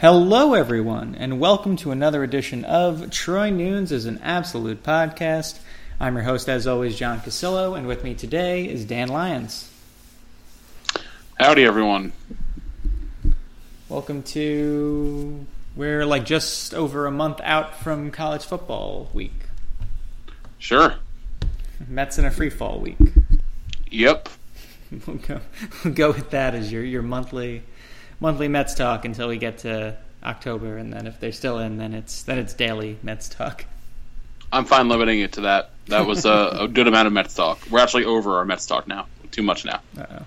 Hello, everyone, and welcome to another edition of Troy Nunes is an Absolute Podcast. I'm your host, as always, John Cassillo, and with me today is Dan Lyons. Howdy, everyone. Welcome to. We're like just over a month out from college football week. Sure. Mets in a free fall week. Yep. We'll go, we'll go with that as your, your monthly monthly Mets talk until we get to October, and then if they're still in, then it's then it's daily Mets talk. I'm fine limiting it to that. That was a, a good amount of Mets talk. We're actually over our Mets talk now. Too much now. Uh-oh.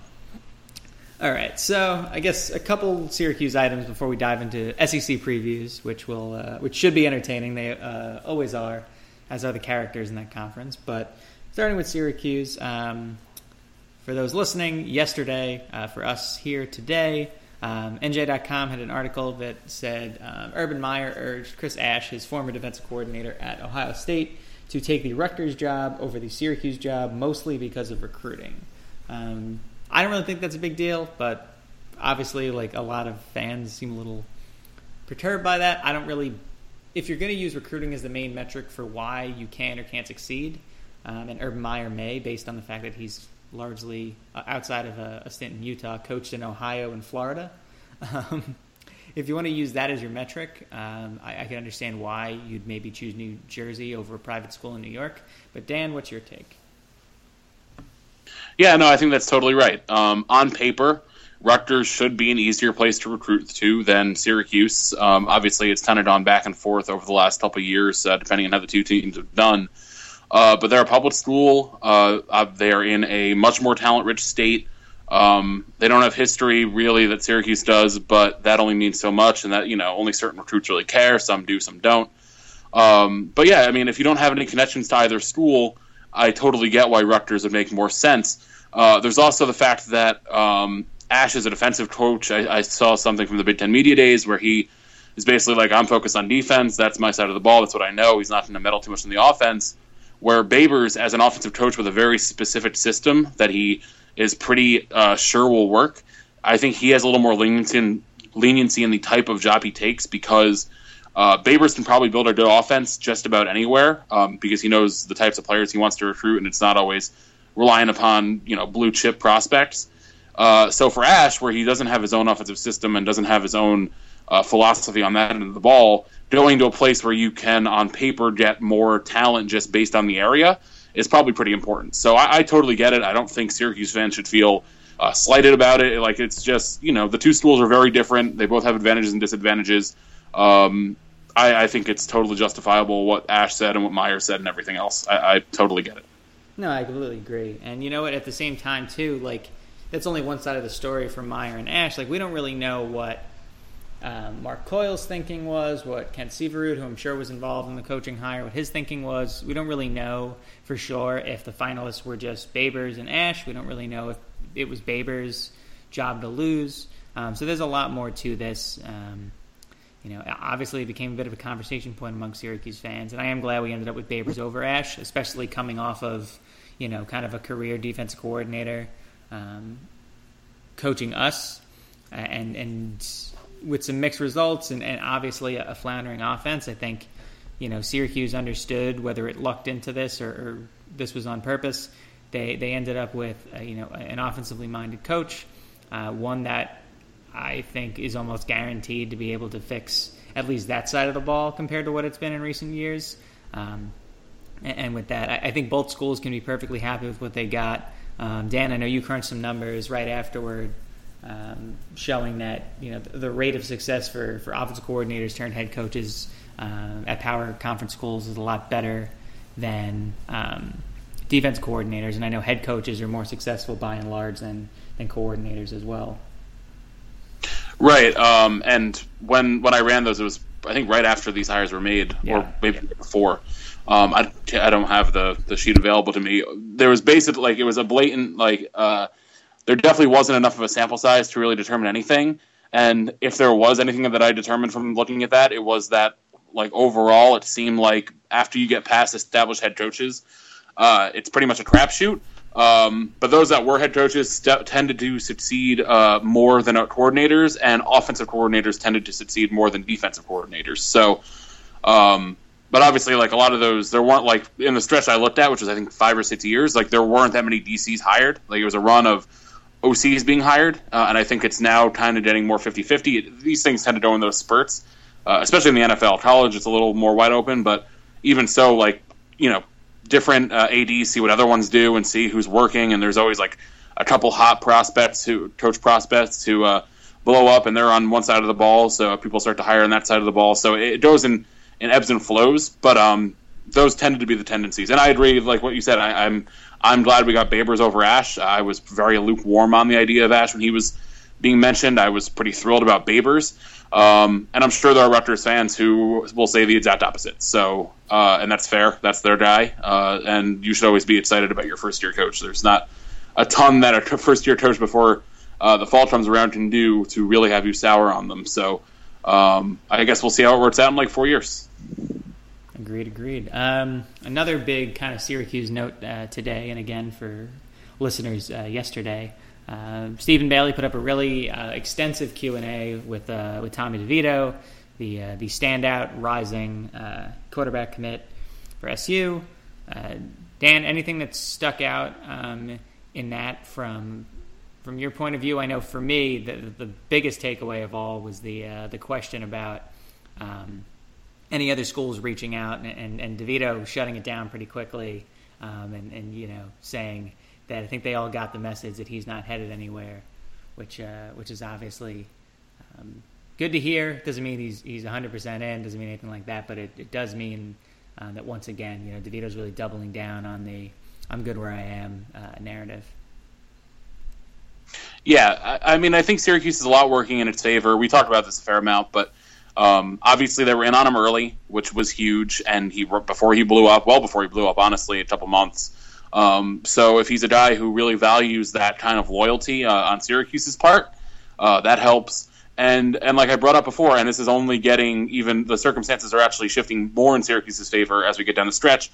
All right, so I guess a couple Syracuse items before we dive into SEC previews, which will uh, which should be entertaining. They uh, always are, as are the characters in that conference. But starting with Syracuse, um, for those listening, yesterday uh, for us here today, um, NJ.com had an article that said um, Urban Meyer urged Chris Ash, his former defensive coordinator at Ohio State, to take the Rutgers job over the Syracuse job, mostly because of recruiting. Um, I don't really think that's a big deal, but obviously, like a lot of fans seem a little perturbed by that. I don't really. If you're going to use recruiting as the main metric for why you can or can't succeed, um, and Urban Meyer may, based on the fact that he's largely uh, outside of a, a, stint in Utah, coached in Ohio and Florida. Um, if you want to use that as your metric, um, I, I, can understand why you'd maybe choose New Jersey over a private school in New York. But Dan, what's your take? Yeah, no, I think that's totally right. Um, on paper, Rutgers should be an easier place to recruit to than Syracuse. Um, obviously, it's kind of gone back and forth over the last couple of years, uh, depending on how the two teams have done. Uh, but they're a public school. Uh, uh they are in a much more talent-rich state. Um, they don't have history really that Syracuse does, but that only means so much, and that you know only certain recruits really care. Some do, some don't. Um, but yeah, I mean, if you don't have any connections to either school, I totally get why Rutgers would make more sense. Uh, there's also the fact that um, Ash is a defensive coach. I, I, saw something from the Big Ten media days where he is basically like, "I'm focused on defense. That's my side of the ball. That's what I know." He's not going to meddle too much in the offense where Babers, as an offensive coach with a very specific system that he is pretty uh, sure will work, I think he has a little more leniency in, leniency in the type of job he takes because uh, Babers can probably build a good offense just about anywhere um, because he knows the types of players he wants to recruit, and it's not always relying upon you know blue chip prospects. Uh, so for Ash, where he doesn't have his own offensive system and doesn't have his own uh, philosophy on that end of the ball, going to a place where you can, on paper, get more talent just based on the area is probably pretty important. So I, I totally get it. I don't think Syracuse fans should feel uh, slighted about it. Like it's just you know the two schools are very different. They both have advantages and disadvantages. Um, I, I, think it's totally justifiable what Ash said and what Meyer said and everything else. I, I totally get it. No, I completely agree. And you know what? At the same time, too, like that's only one side of the story for Meyer and Ash. Like we don't really know what um, Mark Coyle's thinking was, what Kent Syverud, who I'm sure was involved in the coaching hire, what his thinking was. We don't really know for sure if the finalists were just Babers and Ash. We don't really know if it was Babers' job to lose. Um, so there's a lot more to this. Um, you know, obviously it became a bit of a conversation point among Syracuse fans, and I am glad we ended up with Babers over Ash, especially coming off of, you know, kind of a career defense coordinator um, coaching us, and and with some mixed results and, and obviously a, floundering offense, I think you know Syracuse understood whether it lucked into this or, or this was on purpose. They they ended up with you know an offensively minded coach, uh, one that I think is almost guaranteed to be able to fix at least that side of the ball compared to what it's been in recent years. Um, and, and, with that, I, I, think both schools can be perfectly happy with what they got. Um, Dan, I know you crunched some numbers right afterward um, showing that you know the, the, rate of success for for offensive coordinators turned head coaches uh, at power conference schools is a lot better than um, defense coordinators, and I know head coaches are more successful by and large than than coordinators as well. Right. Um, and when when I ran those, it was I think right after these hires were made, Yeah. or maybe before. Um, I, I don't have the, the sheet available to me. There was basically like it was a blatant like uh, there definitely wasn't enough of a sample size to really determine anything. And if there was anything that I determined from looking at that, it was that like overall, it seemed like after you get past established head coaches, uh, it's pretty much a crapshoot. Um, but those that were head coaches st- tended to succeed uh, more than coordinators, and offensive coordinators tended to succeed more than defensive coordinators. So, um, but obviously, like a lot of those, there weren't like in the stretch I looked at, which was I think five or six years, like there weren't that many DCs hired. Like it was a run of OCs being hired, uh, and I think it's now kind of getting more 50-50. These things tend to go in those spurts, uh, especially in the NFL. College, it's a little more wide open, but even so, like you know, different uh, ads see what other ones do and see who's working, and there's always like a couple hot prospects who coach prospects who uh, blow up, and they're on one side of the ball, so people start to hire on that side of the ball. So it goes in, in ebbs and flows, but um, those tended to be the tendencies. And I agree, like what you said, I, I'm I'm glad we got Babers over Ash. I was very lukewarm on the idea of Ash when he was being mentioned. I was pretty thrilled about Babers. Um, and I'm sure there are Rutgers fans who will say the exact opposite. So, uh, and that's fair. That's their guy. Uh, and you should always be excited about your first year coach. There's not a ton that a first year coach before uh, the fall comes around can do to really have you sour on them. So, um, I guess we'll see how it works out in like four years. Agreed, agreed. Um, another big kind of Syracuse note uh, today, and again for listeners uh, yesterday, uh, Stephen Bailey put up a really uh, extensive Q and A with uh, with Tommy DeVito, the uh, the standout rising quarterback commit for SU. Dan, anything that stuck out um, in that from from your point of view? I know for me, the the biggest takeaway of all was the the question about. Um, any other schools reaching out and, and, and DeVito shutting it down pretty quickly um, and, and, you know, saying that I think they all got the message that he's not headed anywhere, which, uh, which is obviously um, good to hear. Doesn't mean he's, he's 100% in, doesn't mean anything like that, but it, it does mean uh, that once again, you know, DeVito's really doubling down on the I'm good where I am uh, narrative. Yeah, I, I mean, I think Syracuse is a lot working in its favor. We talked about this a fair amount, but um, obviously they were in on him early, which was huge, and he before he blew up, well before he blew up, honestly, a couple months. Um, so if he's a guy who really values that kind of loyalty uh, on Syracuse's part, uh, that helps. And and like I brought up before, and this is only getting even the circumstances are actually shifting more in Syracuse's favor as we get down the stretch.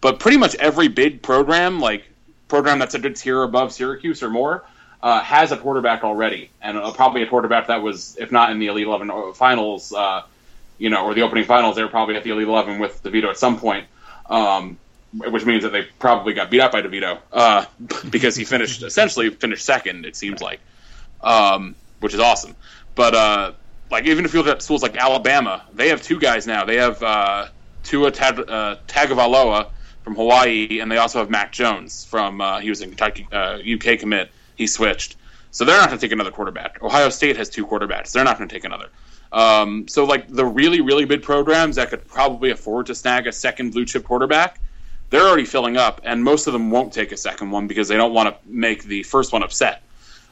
But pretty much every big program, like program that's a good tier above Syracuse or more, uh, has a quarterback already, and uh, probably a quarterback that was, if not in the Elite Eleven finals, uh, you know, or the opening finals, they were probably at the Elite Eleven with DeVito at some point. Um, which means that they probably got beat up by DeVito uh, because he finished essentially finished second. It seems like, um, which is awesome. But uh, like even if you look at schools like Alabama, they have two guys now. They have uh, Tua Tag- uh, Tagovailoa from Hawaii, and they also have Mac Jones from uh, he was in Kentucky, uh, UK commit. He switched, so they're not going to take another quarterback. Ohio State has two quarterbacks. They're not going to take another. Um, so like the really really big programs that could probably afford to snag a second blue chip quarterback, they're already filling up, and most of them won't take a second one because they don't want to make the first one upset.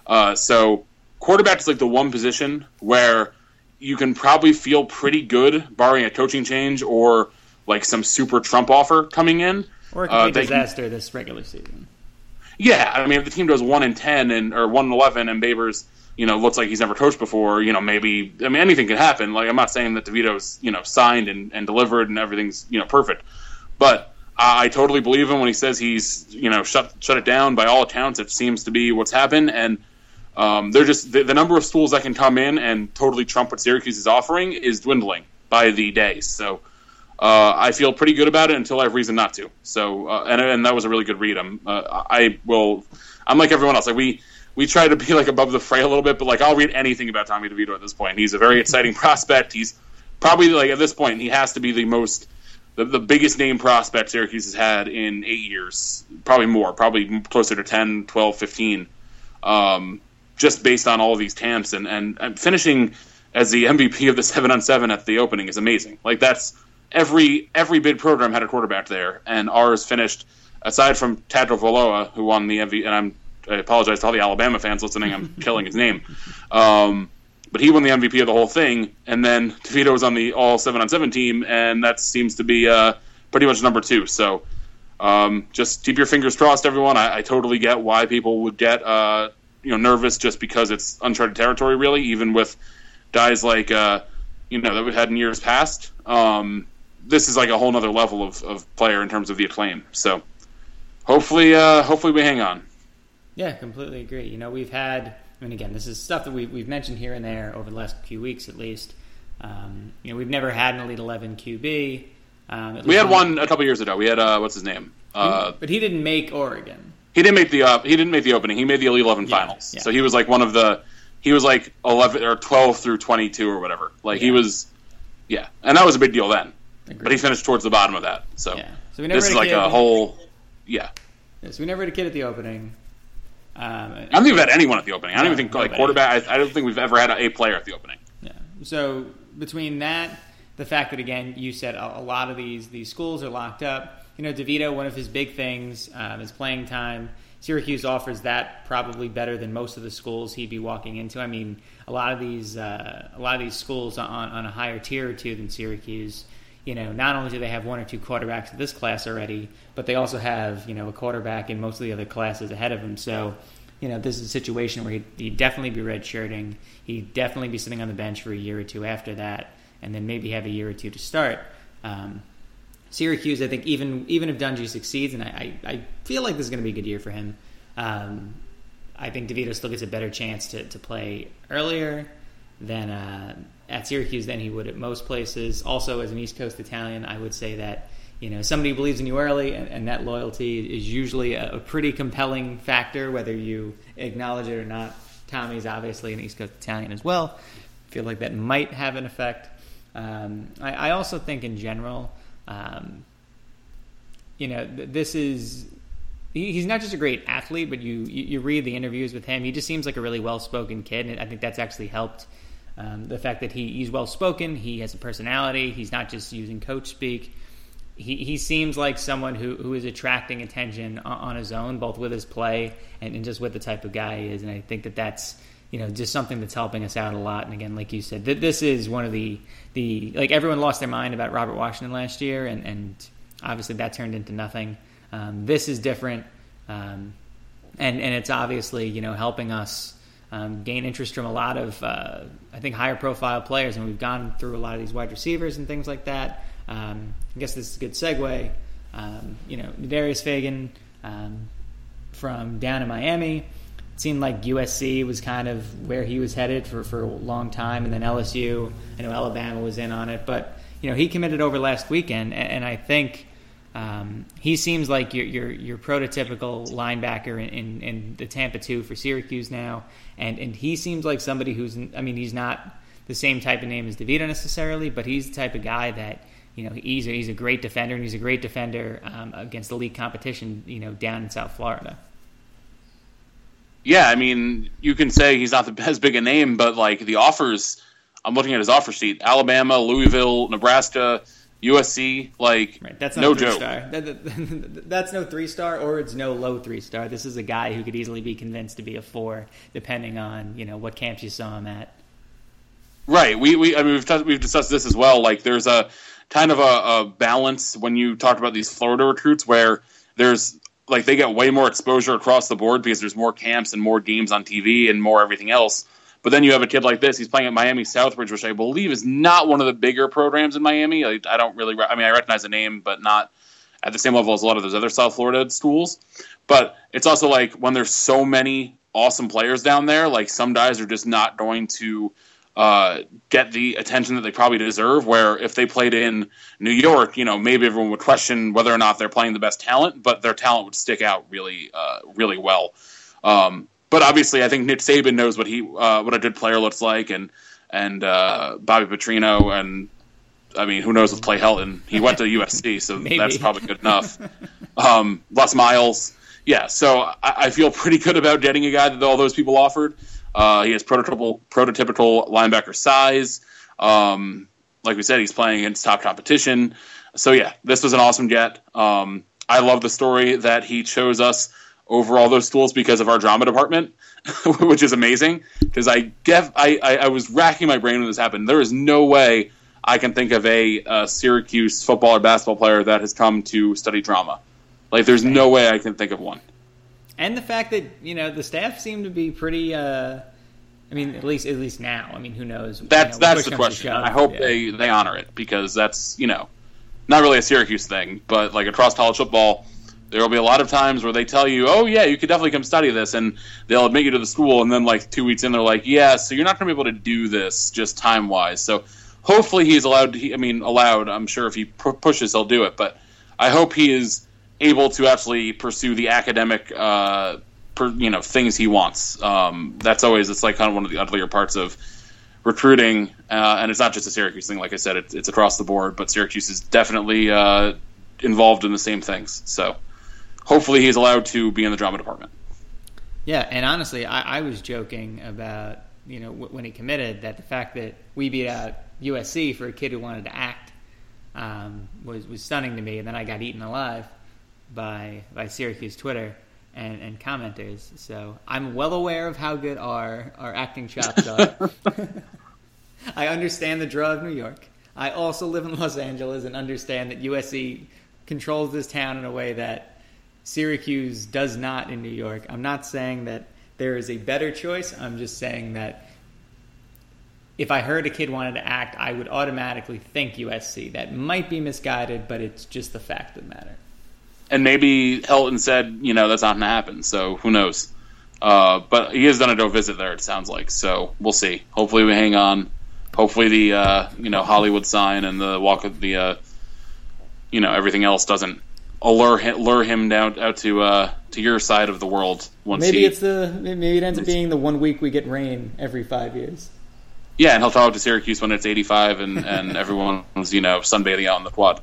Uh, so quarterback is like the one position where you can probably feel pretty good, barring a coaching change or like some super Trump offer coming in. Or a Uh, they can- disaster this regular season. Yeah, I mean, if the team does one in ten and or one in eleven, and Babers, you know, looks like he's never coached before, you know, maybe I mean anything can happen. Like I'm not saying that DeVito's you know signed and, and delivered and everything's you know perfect, but I, I totally believe him when he says he's you know shut shut it down. By all accounts, it seems to be what's happened, and um, they're just the, the number of schools that can come in and totally trump what Syracuse is offering is dwindling by the day. So. Uh, I feel pretty good about it until I have reason not to. So, uh, and, and that was a really good read. I'm, uh, I will, I'm like everyone else. Like we, we try to be like above the fray a little bit, but like I'll read anything about Tommy DeVito at this point. He's a very exciting prospect. He's probably like at this point he has to be the most, the, the biggest name prospect Syracuse has had in eight years, probably more, probably closer to 10, 12, 15, um, just based on all of these camps and, and, and finishing as the MVP of the seven on seven at the opening is amazing. Like that's every every bid program had a quarterback there, and ours finished aside from Tagovailoa, who won the MVP. And I'm I apologize to all the Alabama fans listening. I'm killing his name. Um, but he won the MVP of the whole thing, and then DeVito was on the all seven on seven team, and that seems to be uh, pretty much number two. So um, just keep your fingers crossed, everyone. I, I totally get why people would get uh, you know nervous just because it's uncharted territory, really, even with guys like uh, you know that we've had in years past. Um, this is like a whole other level of, of player in terms of the acclaim. So hopefully, uh, hopefully we hang on. Yeah, completely agree. You know, we've had, I mean, again, this is stuff that we've, we've mentioned here and there over the last few weeks at least. Um, you know, we've never had an Elite 11 QB. Um, we had one a couple years ago. We had, uh, what's his name? Uh, but he didn't make Oregon. He didn't make the uh, he didn't make the opening. He made the Elite Eleven yeah, finals. Yeah. So he was like one of the he was like eleven or twelve through twenty two or whatever. Like yeah. he was, yeah, and that was a big deal then. Agreed. But he finished towards the bottom of that. So, yeah. so we never this is like a whole, yeah. yeah. So we never had a kid at the opening. Um, I don't think we've had anyone at the opening. I don't even think nobody. like quarterback. I, I, don't think we've ever had a, a, player at the opening. Yeah. So between that, the fact that again you said a, a, lot of these these schools are locked up. You know, Devito, one of his big things um, is playing time. Syracuse offers that probably better than most of the schools he'd be walking into. I mean, a lot of these uh, a lot of these schools on, on a higher tier or two than Syracuse you know, not only do they have one or two quarterbacks in this class already, but they also have, you know, a quarterback in most of the other classes ahead of him. So, you know, this is a situation where he'd, he'd definitely be redshirting. He'd definitely be sitting on the bench for a year or two after that, and then maybe have a year or two to start. Um, Syracuse, I think, even even if Dungey succeeds, and I, I, I feel like this is going to be a good year for him. Um, I think DeVito still gets a better chance to, to play earlier than uh, at Syracuse than he would at most places. Also, as an East Coast Italian, I would say that you know somebody believes in you early, and, and that loyalty is usually a, a, pretty compelling factor, whether you acknowledge it or not. Tommy's obviously an East Coast Italian as well. I feel like that might have an effect. Um, I, I, also think, in general, um, you know, th- this is he's not just a great athlete, but you, you, read the interviews with him. He just seems like a really well spoken kid, and I think that's actually helped um, the fact that he, he's well spoken, he has a personality, he's not just using coach speak. He, he seems like someone who, who is attracting attention on, on his own, both with his play and, and, just with the type of guy he is. And I think that that's you know just something that's helping us out a lot. And again, like you said, th- this is one of the the like everyone lost their mind about Robert Washington last year, and, and obviously that turned into nothing. Um, this is different, um, and and it's obviously you know helping us um, gain interest from a lot of, uh, I think, higher profile players. And we've gone through a lot of these wide receivers and things like that. Um, I guess this is a good segue. Um, you know, Darius Fagan um, from down in Miami. It seemed like USC was kind of where he was headed for, for a long time, and then LSU. I know Alabama was in on it, but you know he committed over last weekend, and, and I think um, he seems like your, your, your prototypical linebacker in, in, in, the Tampa two for Syracuse now, and and he seems like somebody who's I mean he's not the same type of name as DeVito necessarily, but he's the type of guy that you know he's a, he's a great defender and he's a great defender um, against elite competition you know down in South Florida. Yeah, I mean you can say he's not the, as big a name, but like the offers, I'm looking at his offer sheet: Alabama, Louisville, Nebraska. USC, like right. that's no joke. Star. That, that, that's no three star, or it's no low three star. This is a guy who could easily be convinced to be a four, depending on you know what camps you saw him at. Right. We we I mean we've t- we've discussed this as well. Like there's a kind of a, a balance when you talk about these Florida recruits where there's like they get way more exposure across the board because there's more camps and more games on TV and more everything else. But then you have a kid like this. He's playing at Miami Southridge, which I believe is not one of the bigger programs in Miami. I, I don't really. I mean, I recognize the name, but not at the same level as a lot of those other South Florida schools. But it's also like when there's so many awesome players down there, like some guys are just not going to uh, get the attention that they probably deserve. Where if they played in New York, you know, maybe everyone would question whether or not they're playing the best talent, but their talent would stick out really, uh, really well. Um, but obviously, I think Nick Saban knows what he uh, what a good player looks like, and and uh, Bobby Petrino, and I mean, who knows with Clay Helton? He went to USC, so that's probably good enough. Um, Les Miles, yeah. So I, I, feel pretty good about getting a guy that all those people offered. Uh, he has prototypical prototypical linebacker size. Um, like we said, he's playing against top competition. So yeah, this was an awesome get. Um, I love the story that he chose us over all those schools because of our drama department, which is amazing. Because I, def- I, I I was racking my brain when this happened. There is no way I can think of a, a Syracuse football or basketball player that has come to study drama. Like, there's no way I can think of one. And the fact that you know the staff seem to be pretty. Uh, I mean, at least at least now. I mean, who knows? That's you know, that's the question. shove. I hope Yeah. they they honor it because that's you know not really a Syracuse thing, but like across college football, there will be a lot of times where they tell you, "Oh yeah, you could definitely come study this," and they'll admit you to the school, and then like two weeks in, they're like, "Yeah, so you're not going to be able to do this just time wise." So hopefully he's allowed. To, I mean, allowed. I'm sure if he pu- pushes, he'll do it, but I hope he is able to actually pursue the academic. Uh, per, you know things he wants. Um, that's always it's like kind of one of the uglier parts of recruiting, uh, and it's not just a Syracuse thing. Like I said, it's, it's across the board, but Syracuse is definitely uh, involved in the same things. So hopefully he's allowed to be in the drama department. Yeah, and honestly, I, I was joking about you know w- when he committed that the fact that we beat out USC for a kid who wanted to act um, was was stunning to me, and then I got eaten alive by by Syracuse Twitter and, and commenters. So I'm well aware of how good our our acting chops are. I understand the draw of New York. I also live in Los Angeles and understand that USC controls this town in a way that Syracuse does not in New York. I'm not saying that there is a better choice. I'm just saying that if I heard a kid wanted to act, I would automatically think USC. That might be misguided, but it's just the fact of the matter. And maybe Helton said, you know, that's not going to happen. So who knows? Uh, but he has done a no visit there. It sounds like. So we'll see. Hopefully we hang on. Hopefully the uh, you know Hollywood sign and the walk of the uh, you know everything else doesn't allure him, lure him down out to uh, to your side of the world. Once Maybe he, it's the maybe it ends up being the one week we get rain every five years. yeah, and he'll travel to Syracuse when it's 85 and and everyone's you know sunbathing out on the quad.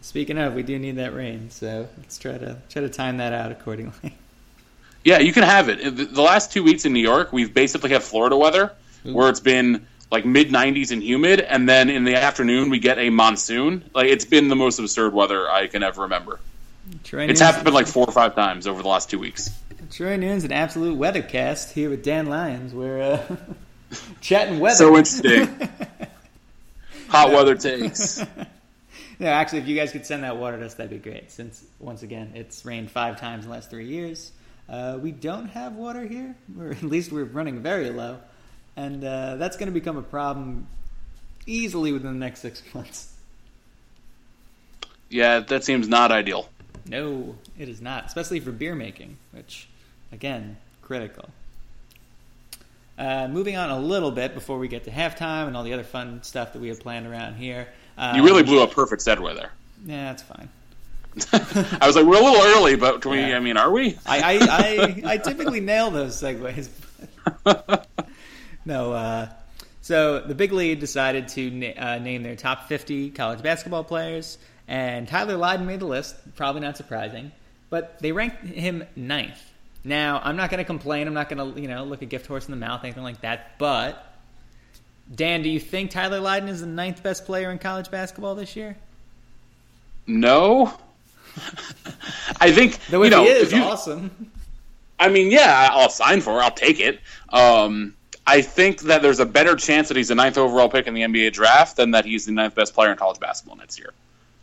Speaking of, we do need that rain, so let's try to try to time that out accordingly. Yeah, you can have it. The the last two weeks in New York, we've basically had Florida weather, where it's been like mid 90s and humid, and then in the afternoon we get a monsoon. Like it's been the most absurd weather I can ever remember. Troy It's happened like four or five times over the last two weeks. Troy Noon's an absolute weathercast here with Dan Lyons. We're uh, chatting weather. So interesting. Hot weather takes. no, actually, if you guys could send that water to us, that'd be great. Since once again, it's rained five times in the last three years. Uh, we don't have water here, or at least we're running very low, and uh, that's going to become a problem easily within the next six months. Yeah, that seems not ideal. No, it is not, especially for beer making, which, again, critical. Uh, moving on a little bit before we get to halftime and all the other fun stuff that we have planned around here. Uh, You really blew up perfect segue there. Yeah, that's fine. I was like, we're a little early, but we? Yeah. I mean, are we? I, I, I, I typically nail those segues. No, uh, so the big lead decided to na- uh, name their top 50 college basketball players, and Tyler Lydon made the list. Probably not surprising, but they ranked him ninth. Now, I'm not going to complain. I'm not going to, you know, look a gift horse in the mouth, anything like that. But Dan, do you think Tyler Lydon is the ninth best player in college basketball this year? No. I think Though you if know he is, you, awesome. I mean, yeah, I'll sign for it. I'll take it. Um, I think that there's a better chance that he's the ninth overall pick in the NBA draft than that he's the ninth best player in college basketball next year.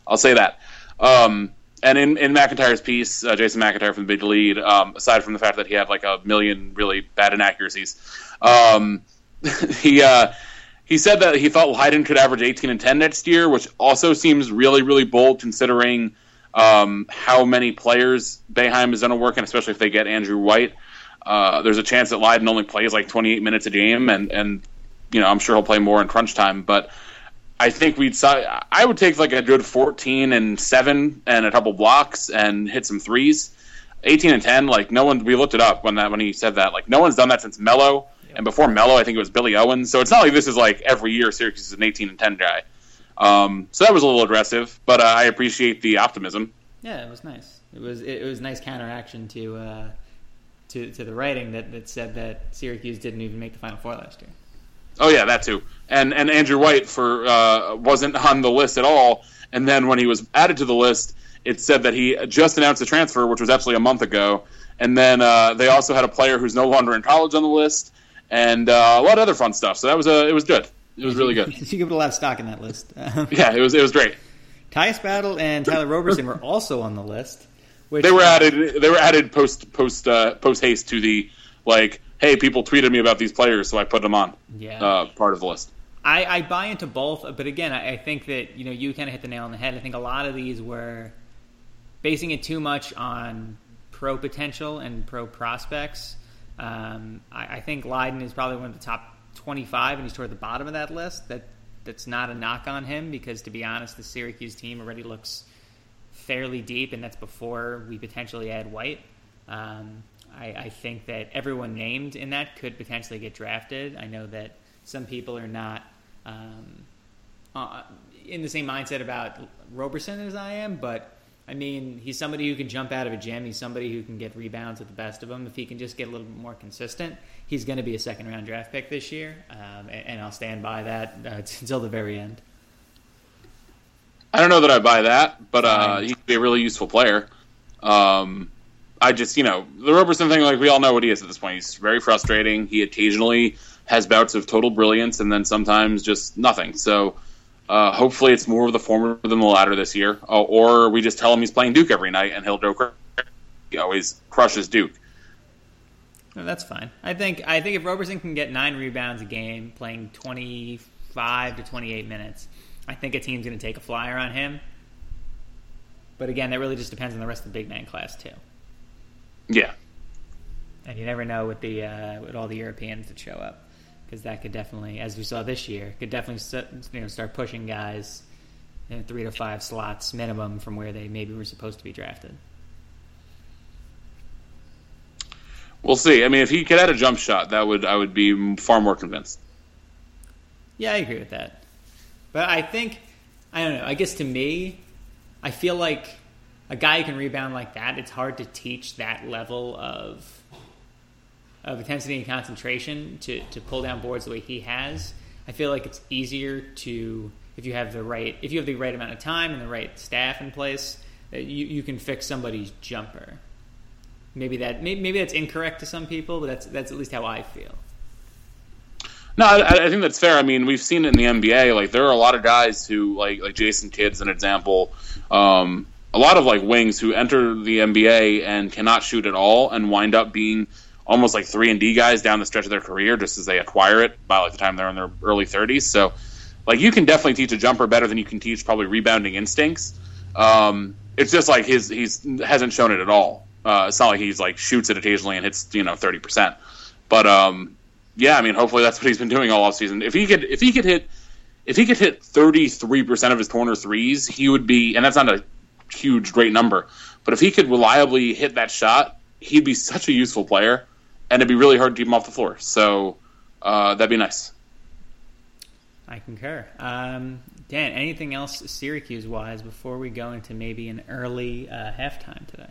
I'll say that. Um, and in, in McIntyre's piece, uh, Jason McIntyre from the Big Lead, um, aside from the fact that he had like a million really bad inaccuracies, um, he uh, he said that he thought Lydon could average 18 and 10 next year, which also seems really really bold considering um, how many players Boeheim is going to work in, especially if they get Andrew White. Uh, there's a chance that Lydon only plays like 28 minutes a game, and and you know I'm sure he'll play more in crunch time, but. I think we'd. I would take like a good 14 and seven and a couple blocks and hit some threes. 18 and 10, like no one. We looked it up when that when he said that. Like no one's done that since Melo, and before Melo, I think it was Billy Owens. So it's not like this is like every year Syracuse is an 18 and 10 guy. Um, so that was a little aggressive, but uh, I appreciate the optimism. Yeah, it was nice. It was it, was nice counteraction to uh, to to the writing that, that said that Syracuse didn't even make the Final Four last year. Oh yeah, that too. And and Andrew White for uh, wasn't on the list at all. And then when he was added to the list, it said that he just announced a transfer, which was actually a month ago. And then uh, they also had a player who's no longer in college on the list, and uh, a lot of other fun stuff. So that was a, it was good. It was really good. you put a lot of stock in that list. yeah, it was it was great. Tyus Battle and Tyler Roberson were also on the list. Which, they were added. They were added post post uh, post haste to the like. Hey, people tweeted me about these players, so I put them on. Yeah, uh, part of the list. I, I buy into both, but again, I, I think that you know you kind of hit the nail on the head. I think a lot of these were basing it too much on pro potential and pro prospects. Um, I, I, think Lydon is probably one of the top 25, and he's toward the bottom of that list. That that's not a knock on him because, to be honest, the Syracuse team already looks fairly deep, and that's before we potentially add White. Um, I, I, think that everyone named in that could potentially get drafted. I know that some people are not um, uh, in the same mindset about Roberson as I am, but I mean, he's somebody who can jump out of a gym. He's somebody who can get rebounds at the best of them. If he can just get a little bit more consistent, he's going to be a second round draft pick this year, um, and, and, I'll stand by that uh, until the very end. I don't know that I buy that, but uh, he could be a really useful player. Um, I just, you know, the Roberson thing, like we all know what he is at this point. He's very frustrating. He occasionally has bouts of total brilliance, and then sometimes just nothing. So uh, hopefully, it's more of the former than the latter this year, uh, or we just tell him he's playing Duke every night and he'll go crazy. He always crushes Duke. No, that's fine. I think I think if Roberson can get nine rebounds a game, playing twenty five to twenty eight minutes, I think a team's going to take a flyer on him. But again, that really just depends on the rest of the big man class too. Yeah, and you never know with the uh, with all the Europeans that show up because that could definitely, as we saw this year, could definitely you know start pushing guys in three to five slots minimum from where they maybe were supposed to be drafted. We'll see. I mean, if he could add a jump shot, that would I would be far more convinced. Yeah, I agree with that. But I think I don't know. I guess to me, I feel like a guy who can rebound like that, it's hard to teach that level of of intensity and concentration to, to pull down boards the way he has, I feel like it's easier to if you have the right if you have the right amount of time and the right staff in place, you you can fix somebody's jumper. Maybe that maybe, maybe that's incorrect to some people, but that's that's at least how I feel. No, I, I, think that's fair. I mean, we've seen it in the NBA. Like, there are a lot of guys who, like, like Jason Kidd's an example. Um, a lot of like wings who enter the NBA and cannot shoot at all and wind up being almost like three and D guys down the stretch of their career, just as they acquire it by like the time they're in their early 30s. So, like you can definitely teach a jumper better than you can teach probably rebounding instincts. Um, it's just like his he's hasn't shown it at all. Uh, it's not like he's like shoots it occasionally and hits you know 30 percent. But um, yeah, I mean, hopefully that's what he's been doing all off season. If he could if he could hit if he could hit 33 percent of his corner threes, he would be, and that's not a huge great number. But if he could reliably hit that shot, he'd be such a useful player and it'd be really hard to keep him off the floor. So uh, that'd be nice. I concur. Um, Dan, anything else Syracuse wise before we go into maybe an early uh, halftime today?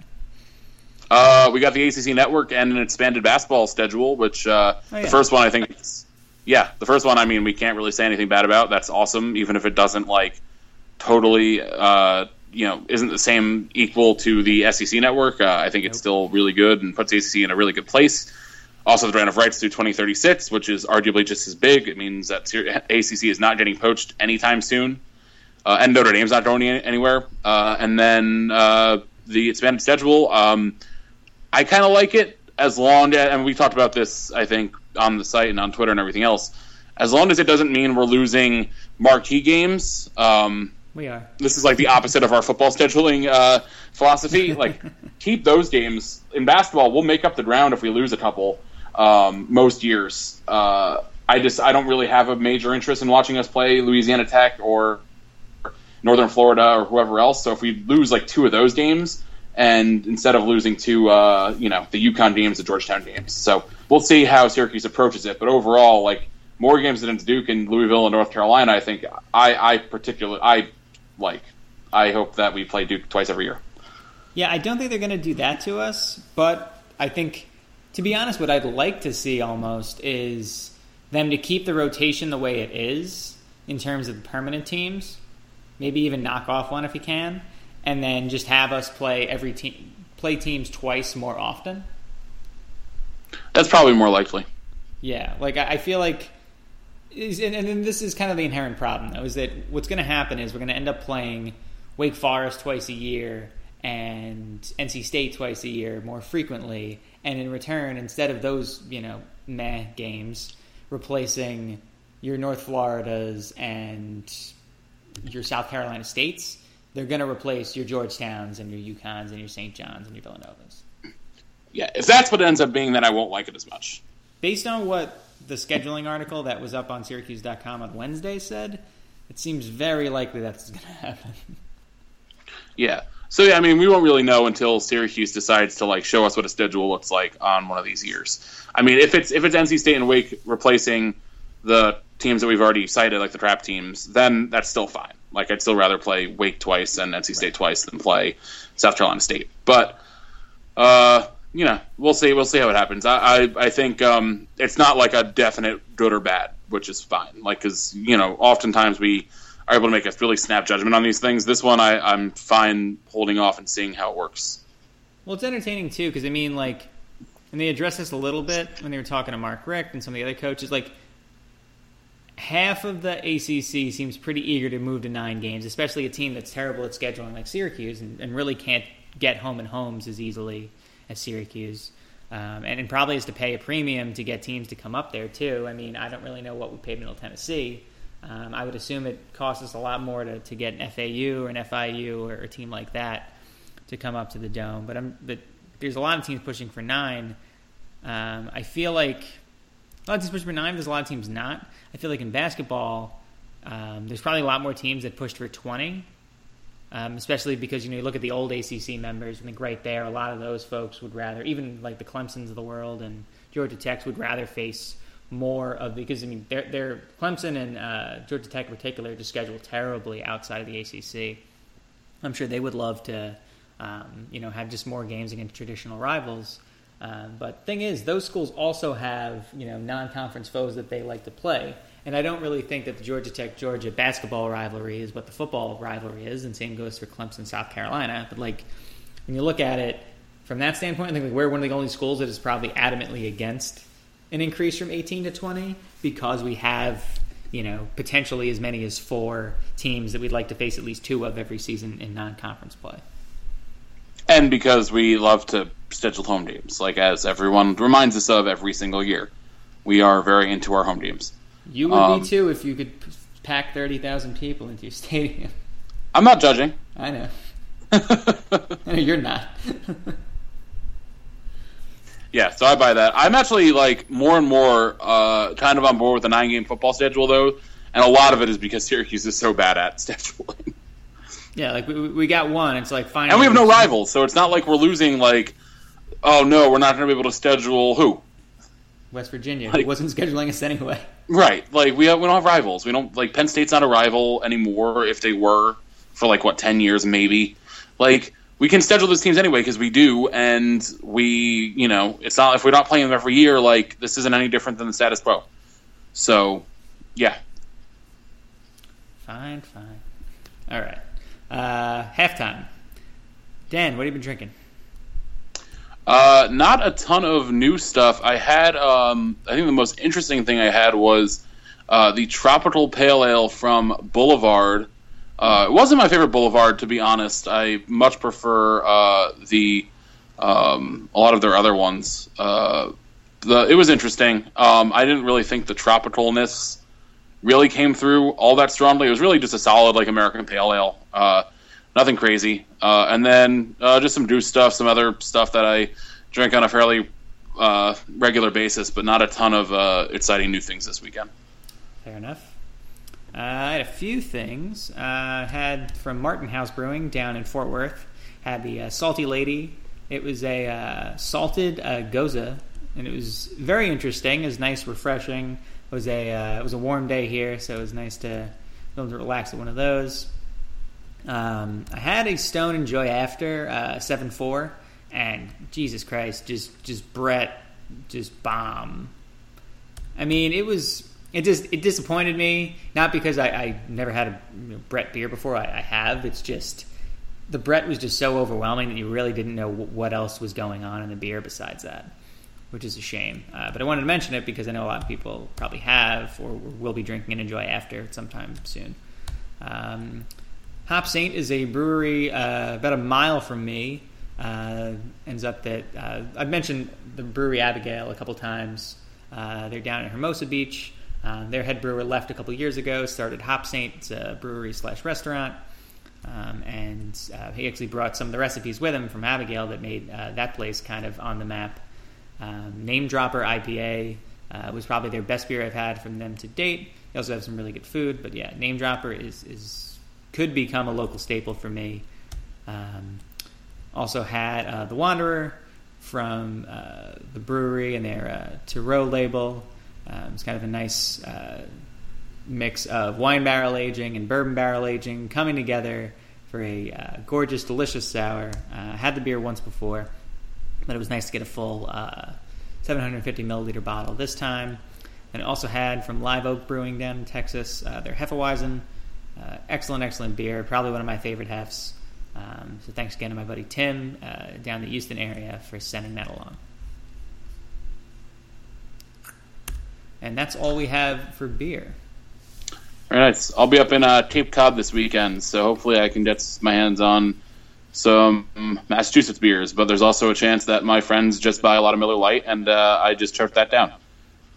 Uh, we got the ACC network and an expanded basketball schedule, which uh, oh, yeah. the first one I think, yeah, the first one I mean we can't really say anything bad about. That's awesome, even if it doesn't like totally uh, you know isn't the same equal to the SEC network. Uh, I think it's still really good and puts ACC in a really good place. Also, the grant of rights through 2036, which is arguably just as big. It means that ACC is not getting poached anytime soon, uh, and Notre Dame's not going anywhere. Uh, and then uh, the expanded schedule, um, I kind of like it as long as, and we talked about this, I think, on the site and on Twitter and everything else. As long as it doesn't mean we're losing marquee games. Um, we are. This is like the opposite of our football scheduling uh, philosophy. Like, keep those games in basketball. We'll make up the ground if we lose a couple um, most years. Uh, I just I don't really have a major interest in watching us play Louisiana Tech or Northern Florida or whoever else. So if we lose like two of those games, and instead of losing to uh, you know the UConn games, the Georgetown games, so we'll see how Syracuse approaches it. But overall, like more games than Duke and Louisville and North Carolina, I think I I particularly I like. I hope that we play Duke twice every year. Yeah, I don't think they're going to do that to us, but I think to be honest, what I'd like to see almost is them to keep the rotation the way it is in terms of the permanent teams. Maybe even knock off one if you can, and then just have us play every team play teams twice more often. That's probably more likely. Yeah, like I, I feel like, and, then this is kind of the inherent problem though, is that what's going to happen is we're going to end up playing Wake Forest twice a year and NC State twice a year more frequently, and in return, instead of those you know meh games, replacing your North Floridas and your South Carolina states, they're going to replace your Georgetowns and your UConns and your St. John's and your Villanovas. Yeah, if that's what it ends up being, then I won't like it as much. Based on what the scheduling article that was up on Syracuse.com on Wednesday said, it seems very likely that's going to happen. Yeah. So yeah, I mean, we won't really know until Syracuse decides to like show us what a schedule looks like on one of these years. I mean, if it's if it's NC State and Wake replacing the teams that we've already cited, like the trap teams, then that's still fine. Like I'd still rather play Wake twice and NC State right. twice than play South Carolina State. But uh, you know, we'll see. We'll see how it happens. I I, I think um, it's not like a definite good or bad, which is fine. Like because you know, oftentimes we are able to make a really snap judgment on these things. This one, I, I'm fine holding off and seeing how it works. Well, it's entertaining too because I mean, like, and they addressed this a little bit when they were talking to Mark Richt and some of the other coaches. Like, half of the ACC seems pretty eager to move to nine games, especially a team that's terrible at scheduling like Syracuse and, and really can't get home and homes as easily as Syracuse. Um, and, probably has to pay a premium to get teams to come up there too. I mean, I don't really know what we paid Middle Tennessee. Um, I would assume it costs us a lot more to, to get an FAU or an FIU or, a team like that to come up to the dome. But, but there's a lot of teams pushing for nine. Um, I feel like a lot of teams pushing for nine. There's a lot of teams not. I feel like in basketball, um, there's probably a lot more teams that pushed for 20, um, especially because you know you look at the old ACC members. I think right there, a lot of those folks would rather, even like the Clemson's of the world and Georgia Techs, would rather face more of because I mean they're, they're Clemson and uh, Georgia Tech in particular just schedule terribly outside of the ACC. I'm sure they would love to, um, you know, have just more games against traditional rivals. Um, but thing is, those schools also have you know non-conference foes that they like to play, and I don't really think that the Georgia Tech Georgia basketball rivalry is what the football rivalry is, and same goes for Clemson South Carolina. But like when you look at it from that standpoint, I think like we're one of the only schools that is probably adamantly against an increase from 18 to 20 because we have you know potentially as many as four teams that we'd like to face at least two of every season in non-conference play and because we love to schedule home games, like as everyone reminds us of every single year. We are very into our home games. You would um, be too if you could pack thirty thousand people into your stadium. I'm not judging. I know. You're not. yeah, so I buy that. I'm actually like more and more uh, kind of on board with the nine game football schedule though, and a lot of it is because Syracuse is so bad at scheduling. Yeah, like we, we got one. It's like fine. And we have no rivals, so it's not like we're losing. Like, oh no, we're not going to be able to schedule who? West Virginia, like, wasn't scheduling us anyway. Right, like we have, we don't have rivals. We don't like Penn State's not a rival anymore. If they were for like what ten years, maybe. Like we can schedule those teams anyway because we do, and we, you know, it's not if we're not playing them every year. Like this isn't any different than the status quo. So, yeah. Fine, fine. All right. Uh, halftime. Dan, what have you been drinking? Uh, not a ton of new stuff. I had, um, I think the most interesting thing I had was uh, the tropical pale ale from Boulevard. Uh, it wasn't my favorite Boulevard, to be honest. I much prefer uh, the um, a lot of their other ones. Uh, the, it was interesting. Um, I didn't really think the tropicalness really came through all that strongly. It was really just a solid like American pale ale. Uh, nothing crazy. Uh, and then uh, just some juice stuff, some other stuff that I drink on a fairly uh, regular basis, but not a ton of uh, exciting new things this weekend. Fair enough. Uh, I had a few things. had from Martin House Brewing down in Fort Worth. Had the Salty Lady. It was a salted gose, and it was very interesting. It was nice, refreshing. It was a uh, it was a warm day here, so it was nice to be able to relax at one of those. Um, I had a Stone Enjoy After uh, seven four, and Jesus Christ, just just Brett, just bomb. I mean, it was it just it disappointed me. Not because I, I never had a you know, Brett beer before. I, I have. It's just the Brett was just so overwhelming that you really didn't know what else was going on in the beer besides that, which is a shame. Uh, but I wanted to mention it because I know a lot of people probably have or will be drinking and enjoy after sometime soon. Um, Hop Saint is a brewery uh, about a mile from me. Uh, ends up that uh, I've mentioned the brewery Abigaile a couple times. Uh, they're down in Hermosa Beach. Uh, their head brewer left a couple years ago. Started Hop Saint, it's a brewery slash restaurant. Um, and uh, he actually brought some of the recipes with him from Abigaile that made that place kind of on the map. Um, Name Dropper IPA was probably their best beer I've had from them to date. They also have some really good food, but yeah, Name Dropper is, is could become a local staple for me. Um, also had uh, the Wanderer from uh, the Bruery and their uh, Terreux label. Um, it's kind of a nice mix of wine barrel aging and bourbon barrel aging coming together for a uh, gorgeous, delicious sour. Uh, I had the beer once before, but it was nice to get a full uh, 750 milliliter bottle this time. And also had from Live Oak Brewing down in Texas uh, their Hefeweizen. Uh, excellent, excellent beer. Probably one of my favorite hefs. Um, so thanks again to my buddy Tim uh, down the Houston area for sending that along. And that's all we have for beer. Very nice. I'll be up in uh, Cape Cod this weekend, so hopefully I can get my hands on some Massachusetts beers. But there's also a chance that my friends just buy a lot of Miller Lite, and uh, I just chart that down.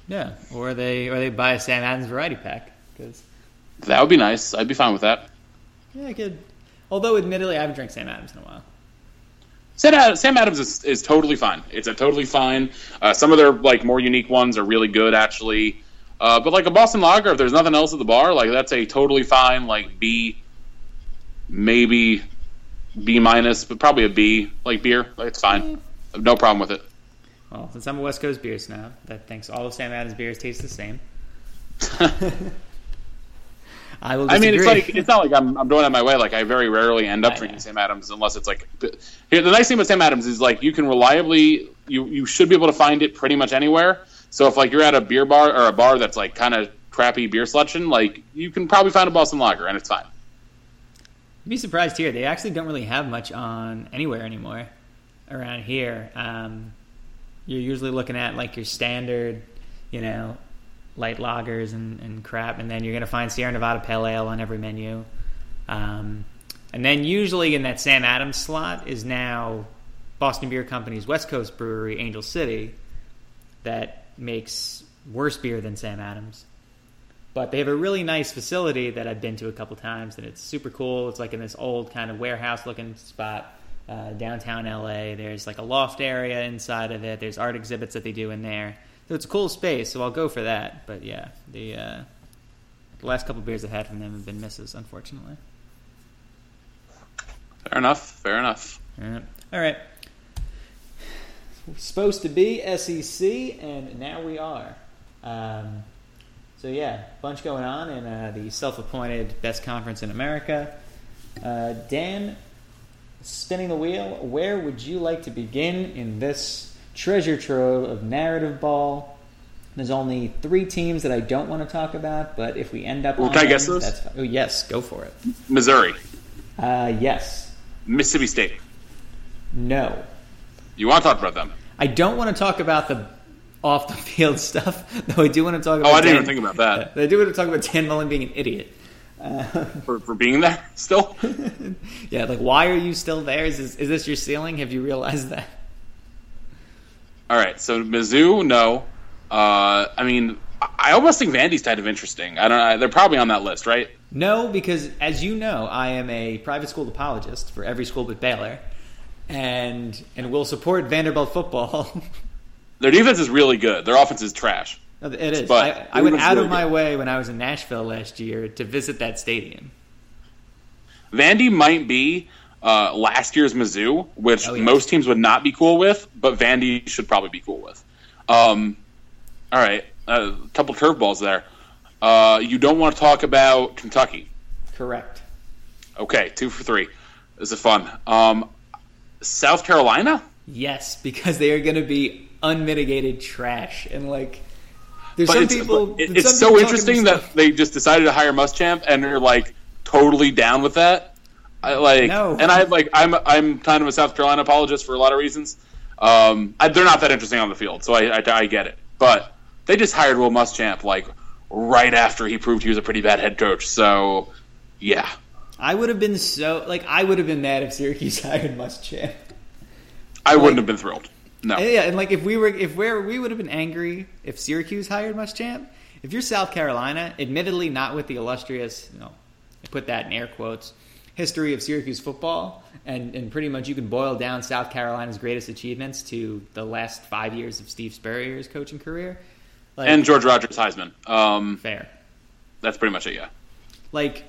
Yeah, or they or they buy a Sam Adams variety pack because that would be nice. I'd be fine with that. Yeah, I could. Although, admittedly, I haven't drank Sam Adams in a while. Sam Adams is, is totally fine. It's a totally fine. Uh, some of their like more unique ones are really good, actually. Uh, but like a Boston Lager, if there's nothing else at the bar, like that's a totally fine like B, maybe B minus, but probably a B like beer. Like it's fine, no problem with it. Well, since I'm a West Coast beer snob, that thinks all of Sam Adams beers taste the same. I will. Disagree. I mean, it's like it's not like I'm, I'm doing it my way. Like I very rarely end up drinking Sam Adams unless it's like. Here, the nice thing about Sam Adams is like you can reliably you you should be able to find it pretty much anywhere. So if like you're at a beer bar or a bar that's like kind of crappy beer selection, like you can probably find a Boston Lager and it's fine. You'd be surprised here. They actually don't really have much on anywhere anymore around here. Um, you're usually looking at like your standard, you know, light lagers and, and crap, and then you're going to find Sierra Nevada Pale Ale on every menu. Um, and then usually in that Sam Adams slot is now Boston Beer Company's West Coast brewery, Angel City, that makes worse beer than Sam Adams. But they have a really nice facility that I've been to a couple times, and it's super cool. It's like in this old kind of warehouse looking spot uh, downtown LA. There's like a loft area inside of it. There's art exhibits that they do in there. So it's a cool space. So I'll go for that. But yeah, the uh, the last couple beers I've had from them have been misses, unfortunately. Fair enough. Fair enough. All right supposed to be SEC, and now we are. Um, so yeah, bunch going on in uh, the self-appointed best conference in America. Uh, Dan, spinning the wheel. Where would you like to begin in this treasure trove of narrative ball? There's only three teams that I don't want to talk about, but if we end up, well, on can them, I guess those? That's fine. Oh yes, go for it. Missouri. Uh, yes. Mississippi State. No. You want to talk about them? I don't want to talk about the off the field stuff, though. I do want to talk about. Oh, I didn't Dan, even think about that. I do want to talk about Dan Mullen being an idiot. Uh, for, for being there still? yeah, like why are you still there? Is this, is this your ceiling? Have you realized that? All right, so Mizzou, no. Uh, I mean, I almost think Vandy's kind of interesting. I don't know. They're probably on that list, right? No, because as you know, I am a private school apologist for every school but Baylor and and will support Vanderbilt football. Their defense is really good. Their offense is trash. It is. But I, I went out really of my good. way when I was in Nashville last year to visit that stadium. Vandy might be uh, last year's Mizzou, which oh, yeah. most teams would not be cool with, but Vandy should probably be cool with. Um, all right, a couple curveballs there. Uh, you don't want to talk about Kentucky. Correct. Okay, two for three. This is fun. Um, South Carolina? Yes, because they are going to be unmitigated trash and like. There's but some it's, people. It's some so interesting that they just decided to hire Muschamp and they're like totally down with that. I like, No. and I like, I'm I'm kind of a South Carolina apologist for a lot of reasons. Um, I, they're not that interesting on the field, so I, I, I get it. But they just hired Will Muschamp like right after he proved he was a pretty bad head coach. So yeah, I would have been so like I would have been mad if Syracuse hired Muschamp. I wouldn't have been thrilled. No, And yeah, and like if we were if we're we would have been angry if Syracuse hired Muschamp. If you're South Carolina, admittedly not with the illustrious, you know, I put that in air quotes, history of Syracuse football, and and pretty much you can boil down South Carolina's greatest achievements to the last five years of Steve Spurrier's coaching career. Like, and George Rogers Heisman. Um, fair. that's pretty much it. Yeah. like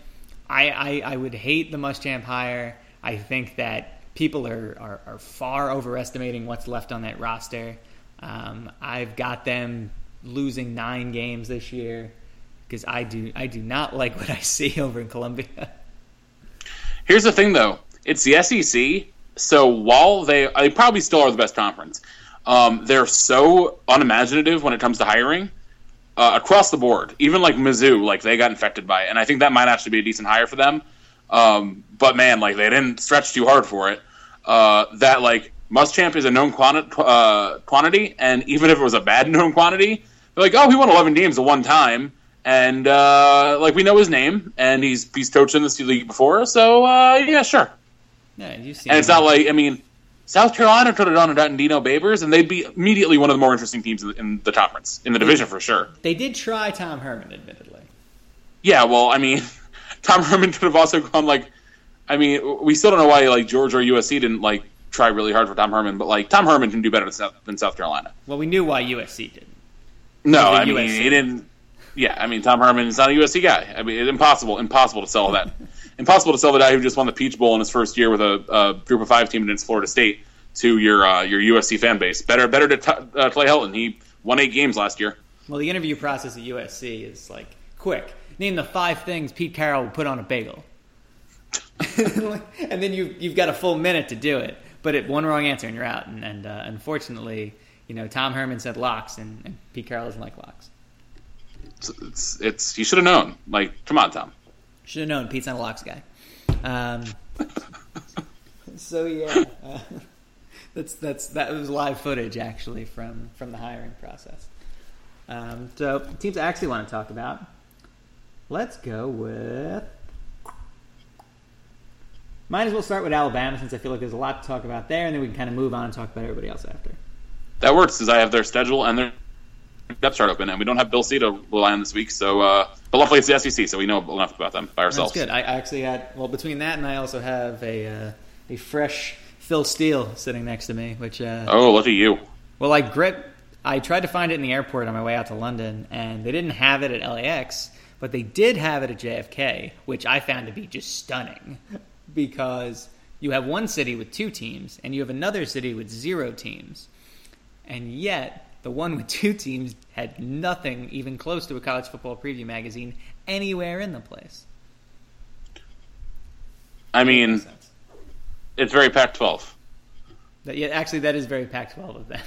I, I I would hate the Muschamp hire. I think that people are, are, are far overestimating what's left on that roster. Um, I've got them losing nine games this year because I do I do not like what I see over in Columbia. Here's the thing, though. It's the SEC, so while they they probably still are the best conference, um, they're so unimaginative when it comes to hiring uh, across the board. Even like Mizzou, like they got infected by it, and I think that might actually be a decent hire for them. Um, but man, like they didn't stretch too hard for it. Uh, that like Muschamp is a known quanti- uh, quantity, and even if it was a bad known quantity, they're like, oh, he won 11 games at one time, and uh, like we know his name, and he's he's coached in this league before, so uh, yeah, sure. Yeah, you see, And it's not like I mean, South Carolina could have done it on Dino Babers, and they'd be immediately one of the more interesting teams in the, in the conference, in the division for sure. they did try Tom Herman, admittedly. Yeah, well, I mean, Tom Herman could have also gone like, I mean, we still don't know why like Georgia or USC didn't like try really hard for Tom Herman, but like Tom Herman can do better than South, than South Carolina. Well, we knew why USC didn't. No, I I mean USC. he didn't. Yeah, I mean Tom Herman is not a USC guy. I mean, it's impossible, impossible to sell that. impossible to sell the guy who just won the Peach Bowl in his first year with a, a Group of Five team against Florida State to your uh, your USC fan base. Better, better to t- uh, Clay Helton. He won eight games last year. Well, the interview process at USC is like quick. Name the five things Pete Carroll would put on a bagel, and then you you've got a full minute to do it. But it, one wrong answer and you're out. And, and uh, unfortunately, you know Tom Herman said locks, and, and Pete Carroll doesn't like locks. It's it's, it's you should have known. Like, come on, Tom. Should have known Pete's not a locks guy. Um, so yeah, uh, that's that's that was live footage actually from from the hiring process. Um, so teams I actually want to talk about. Let's go with. Might as well start with Alabama since I feel like there's a lot to talk about there, and then we can kind of move on and talk about everybody else after. That works because I have their schedule and their depth chart open, and we don't have Bill C to rely on this week. So, uh, but luckily it's the SEC, so we know enough about them by ourselves. That's good. I actually had well between that and I also have a uh, a fresh Phil Steele sitting next to me, which uh, Oh, look at you. well I grit. I tried to find it in the airport on my way out to London, and they didn't have it at LAX, but they did have it at JFK, which I found to be just stunning because you have one city with two teams and you have another city with zero teams, and yet the one with two teams had nothing even close to a college football preview magazine anywhere in the place. I mean, it's very Pac-12. That, yeah, actually, that is very Pac-12 of them.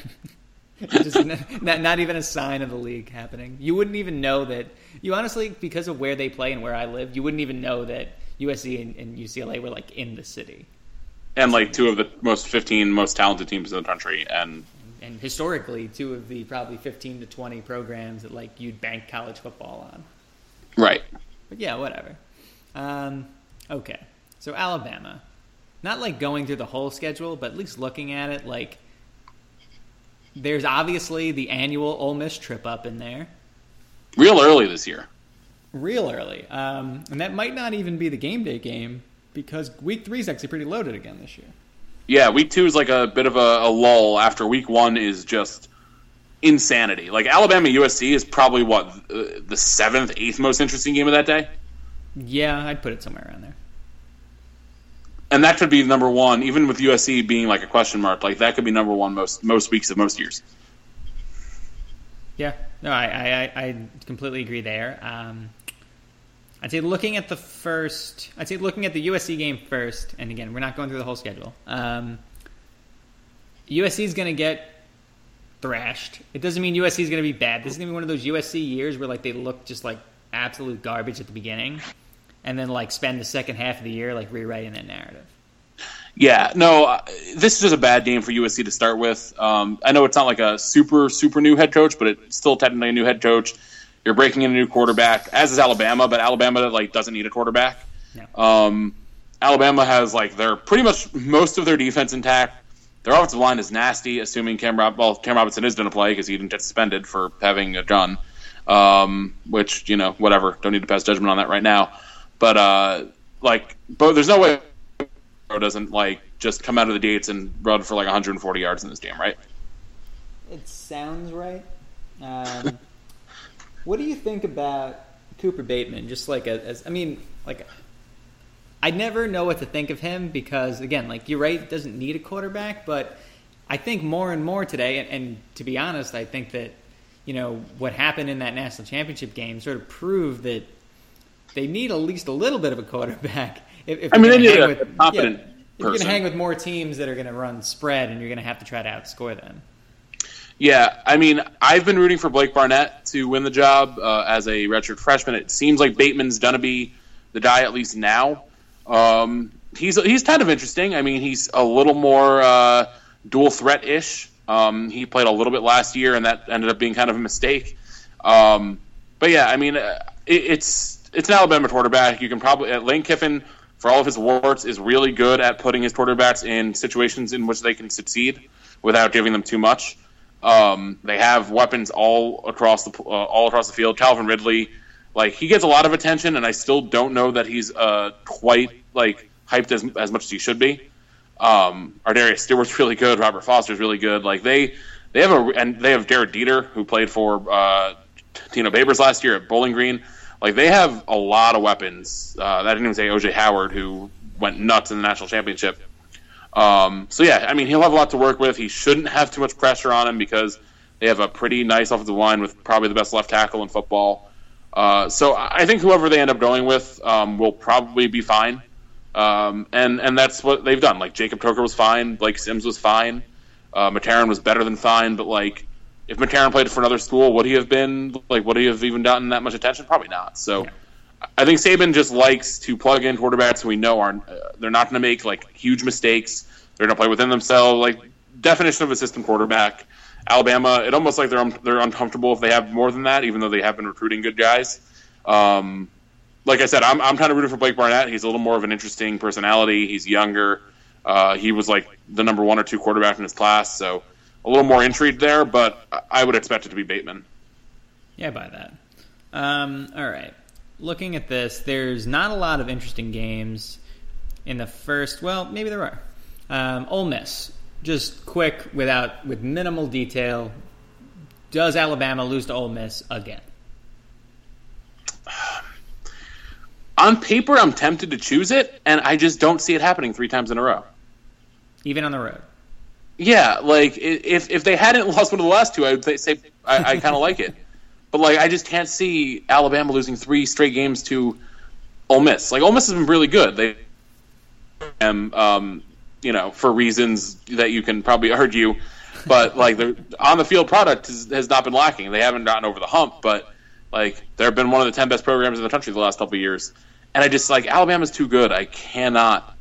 Just not, not even a sign of the league happening. You wouldn't even know that. You honestly, because of where they play and where I live, you wouldn't even know that USC and, and UCLA were like in the city. and like two of the most 15 most talented teams in the country and And historically, two of the probably 15 to 20 programs that like you'd bank college football on. right But yeah, whatever. Um, okay, so Alabama, not like going through the whole schedule, but at least looking at it, like there's obviously the annual Ole Miss trip up in there, real early this year real early, um, and that might not even be the game day game because week three is actually pretty loaded again this year. Yeah week two is like a bit of a, a lull after week one is just insanity like alabama usc is probably what uh, the seventh eighth most interesting game of that day Yeah, I'd put it somewhere around there. and that could be number one even with usc being like a question mark like that could be number one most most weeks of most years Yeah, no, I, I, I I completely agree there. Um, I'd say looking at the first, I'd say looking at the USC game first, and again, we're not going through the whole schedule. Um, USC is going to get thrashed. It doesn't mean USC is going to be bad. This is going to be one of those USC years where like they look just like absolute garbage at the beginning, and then like spend the second half of the year like rewriting that narrative. Yeah, no, uh, this is just a bad game for USC to start with. Um, I know it's not like a super super new head coach, but it's still technically a new head coach. You're breaking in a new quarterback, as is Alabama, but Alabama like doesn't need a quarterback. Yeah. Um, Alabama has like their pretty much most of their defense intact. Their offensive line is nasty, assuming Cam Rob- well Cam Robinson is going to play because he didn't get suspended for having a gun. Um, which you know whatever, don't need to pass judgment on that right now. But uh, like, but there's no way doesn't like just come out of the gates and run for like 140 yards in this game, right? It sounds right. Um, what do you think about Cooper Bateman? Just like a, as I mean, like I never know what to think of him because again, like you're right, doesn't need a quarterback, but I think more and more today, and, and to be honest, I think that you know what happened in that national championship game sort of proved that they need at least a little bit of a quarterback. If, if I mean, they need a with- confident yeah, you're going to hang with more teams that are going to run spread, and you're going to have to try to outscore them. Yeah, I mean, I've been rooting for Blake Barnett to win the job uh, as a redshirt freshman. It seems like Bateman's to be the guy at least now. Um, he's he's kind of interesting. I mean, he's a little more uh, dual threat ish. Um, he played a little bit last year, and that ended up being kind of a mistake. Um, but yeah, I mean, uh, it, it's it's an Alabama quarterback. You can probably uh, Lane Kiffin, for all of his warts, is really good at putting his quarterbacks in situations in which they can succeed without giving them too much. Um, they have weapons all across the uh, all across the field. Calvin Ridley, like he gets a lot of attention, and I still don't know that he's uh, quite like hyped as as much as he should be. Um, Ardarius Stewart's really good. Robert Foster's really good. Like they they have a and they have Gehrig Dieter who played for uh, Dino Babers last year at Bowling Green. Like they have a lot of weapons. Uh, I didn't even say OJ Howard who went nuts in the national championship. Um, so yeah, I mean he'll have a lot to work with. He shouldn't have too much pressure on him because they have a pretty nice offensive line with probably the best left tackle in football. Uh, so I think whoever they end up going with um, will probably be fine. Um, and and that's what they've done. Like Jacob Coker was fine, Blake Sims was fine, uh, was better than fine. But like, if McCarron played for another school, would he have been like? Would he have even gotten that much attention? Probably not. So. I think Saban just likes to plug in quarterbacks we know aren't. Uh, they're not going to make like huge mistakes. They're going to play within themselves. Like definition of a system quarterback. Alabama, it almost like they're they're uncomfortable if they have more than that, even though they have been recruiting good guys. Um, like I said, I'm I'm kind of rooting for Blake Barnett. He's a little more of an interesting personality. He's younger. Uh, he was like the number one or two quarterback in his class, so a little more intrigue there. But I- I would expect it to be Bateman. Yeah, by that. Um, all right. Looking at this, there's not a lot of interesting games in the first. Well, maybe there are. Um, Ole Miss, just quick, without with minimal detail. Does Alabama lose to Ole Miss again? On paper, I'm tempted to choose it, and I just don't see it happening three times in a row. Even on the road. Yeah, like if if they hadn't lost one of the last two, I would say I, I kind of like it. But like, I just can't see Alabama losing three straight games to Ole Miss. Like Ole Miss has been really good. They, um, um, you know, for reasons that you can probably argue, but like the on the field product has, has not been lacking. They haven't gotten over the hump, but like they've been one of the ten best programs in the country the last couple of years. And I just like Alabama's too good. I cannot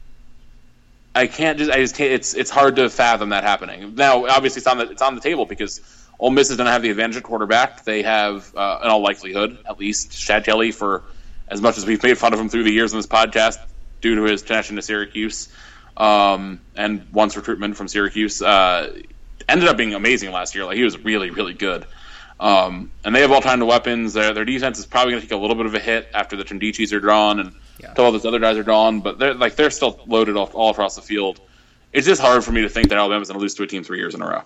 I can't just. I just can't. It's it's hard to fathom that happening. Now, obviously, it's on the it's on the table because Ole Miss is going to have the advantage at quarterback. They have, uh, in all likelihood, at least Chad Kelly for as much as we've made fun of him through the years in this podcast due to his connection to Syracuse um, and once recruitment from Syracuse, uh, ended up being amazing last year. Like he was really really good. Um, and they have all kinds of weapons. Their their defense is probably going to take a little bit of a hit after the Trindicis are drawn and Yeah. until all those other guys are gone. But they're like they're still loaded all, all across the field. It's just hard for me to think that Alabama's going to lose to a team three years in a row.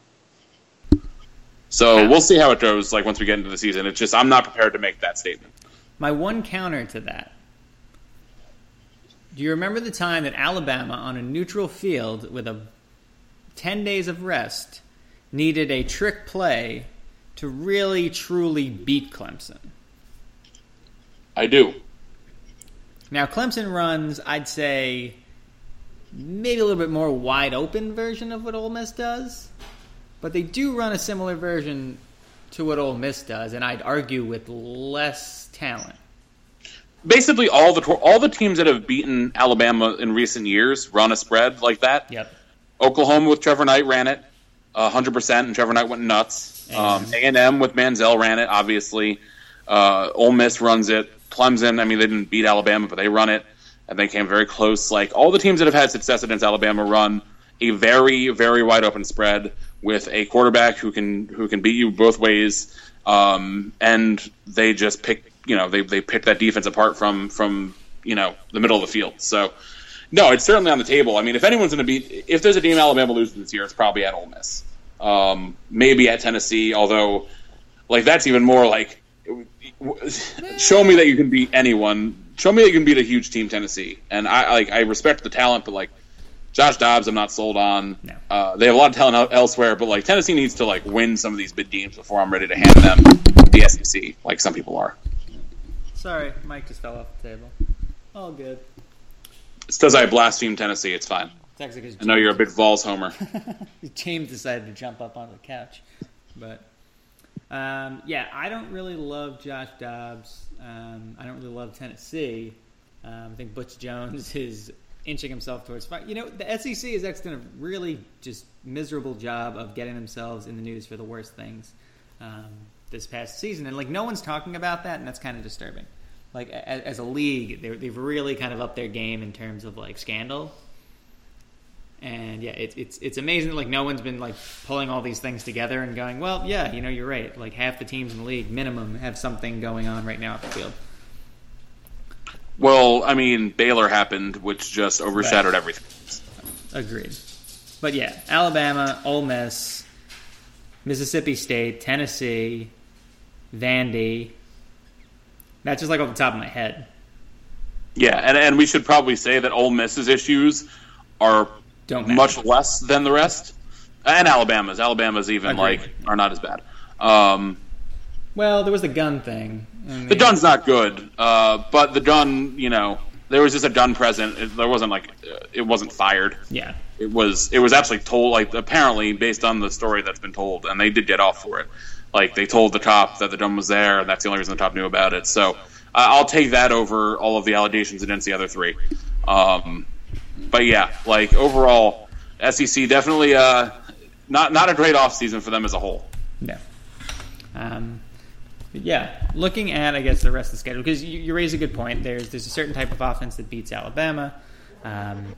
So we'll see how it goes. Like once we get into the season, it's just I'm not prepared to make that statement. My one counter to that. Do you remember the time that Alabama, on a neutral field with a 10 days of rest, needed a trick play to really, truly beat Clemson? I do. Now, Clemson runs, I'd say, maybe a little bit more wide open version of what Ole Miss does, but they do run a similar version to what Ole Miss does, and I'd argue with less talent. basically all the all the teams that have beaten Alabama in recent years run a spread like that. Yep. Oklahoma with Trevor Knight ran it hundred percent, and Trevor Knight went nuts. Um, A and M with Manziel ran it, obviously. Uh, Ole Miss runs it. Clemson, I mean, they didn't beat Alabama, but they run it, and they came very close. Like all the teams that have had success against Alabama run a very, very wide open spread with a quarterback who can who can beat you both ways, um, and they just pick, you know, they they pick that defense apart from from you know the middle of the field. So. No, it's certainly on the table. I mean, if anyone's going to be, if there's a team Alabama loses this year, it's probably at Ole Miss. Um, maybe at Tennessee, although, like that's even more like, show me that you can beat anyone. Show me that you can beat a huge team, Tennessee. And I like I respect the talent, but like Josh Dobbs, I'm not sold on. No. Uh, they have a lot of talent elsewhere, but like Tennessee needs to like win some of these big games before I'm ready to hand them the SEC, like some people are. Sorry, Mike just fell off the table. All good. It's because I blaspheme Tennessee. It's fine. It's actually because I know you're a big Vols homer. James decided to jump up on the couch, but um, yeah, I don't really love Josh Dobbs. Um, I don't really love Tennessee. Um, I think Butch Jones is inching himself towards fight. You know, the SEC has actually done a really just miserable job of getting themselves in the news for the worst things um, this past season, and like no one's talking about that, and that's kind of disturbing. Like as, as a league, they've really kind of upped their game in terms of like scandal and yeah, it's it's it's amazing. Like no one's been like pulling all these things together and going, well, yeah, you know, you're right. Like half the teams in the league, minimum, have something going on right now at the field. Well, I mean, Baylor happened, which just overshadowed right. everything. Agreed. But yeah, Alabama, Ole Miss, Mississippi State, Tennessee, Vandy. That's just like off the top of my head. Yeah, and and we should probably say that Ole Miss's issues are don't much less than the rest, and Alabama's. Alabama's even Agreed. like are not as bad. Um, well, there was the gun thing. The gun's not good, uh, but the gun, you know, there was just a gun present. It, there wasn't like it wasn't fired. Yeah, it was. It was actually told like apparently based on the story that's been told, and they did get off for it. Like they told the cop that the gun was there, and that's the only reason the cop knew about it. So uh, I'll take that over all of the allegations against the other three. Um, but yeah, like overall, SEC definitely uh, not not a great off season for them as a whole. No. Um, yeah, looking at I guess the rest of the schedule because you, you, raise a good point. There's there's a certain type of offense that beats Alabama. Um,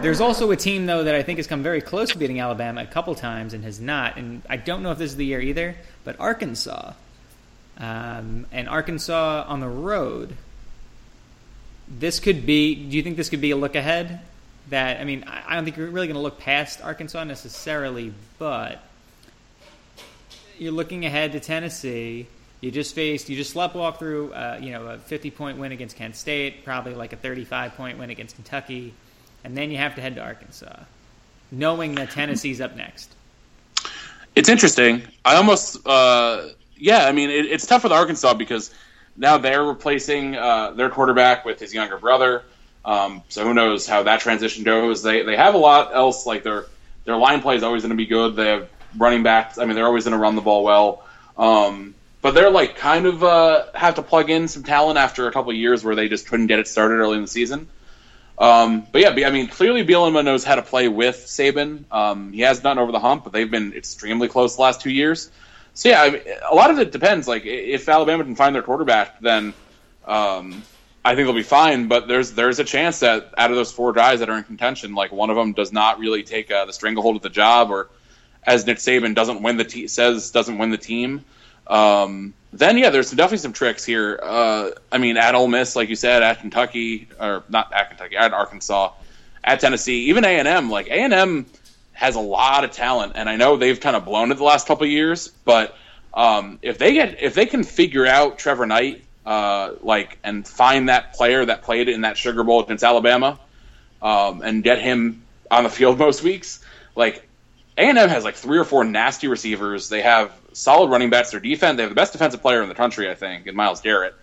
there's also a team though that I think has come very close to beating Alabama a couple times and has not. And I don't know if this is the year either, but Arkansas. Um, and Arkansas on the road this could be. Do you think this could be a look ahead? That I mean, I don't think you're really going to look past Arkansas necessarily, but you're looking ahead to Tennessee. You just faced, you just sleptwalk through, uh, you know, a 50 point win against Kent State, probably like a 35 point win against Kentucky, and then you have to head to Arkansas, knowing that Tennessee's up next. It's interesting. I almost, uh, yeah, I mean, it, it's tough with Arkansas because now they're replacing uh, their quarterback with his younger brother. Um, so who knows how that transition goes? They they have a lot else. Like their their line play is always going to be good. They have running backs. I mean, they're always going to run the ball well. Um, but they're like kind of uh, have to plug in some talent after a couple of years where they just couldn't get it started early in the season. Um, but yeah, I mean, clearly Bielema knows how to play with Saban. Um, he has done over the hump, but they've been extremely close the last two years. So yeah, I mean, a lot of it depends. Like if Alabama can find their quarterback, then um, I think they'll be fine. But there's there's a chance that out of those four guys that are in contention, like one of them does not really take uh, the stranglehold of the job, or as Nick Saban doesn't win the says doesn't win the team. Um, then yeah, there's definitely some tricks here. Uh, I mean, at Ole Miss, like you said, at Kentucky, or not at Kentucky, at Arkansas, at Tennessee, even A and M. Like A and M has a lot of talent, and I know they've kind of blown it the last couple years. But um, if they get if they can figure out Trevor Knight, uh, like and find that player that played in that Sugar Bowl against Alabama, um, and get him on the field most weeks, like A and M has like three or four nasty receivers. They have solid running backs. Their defense, they have the best defensive player in the country, I think, in Myles Garrett.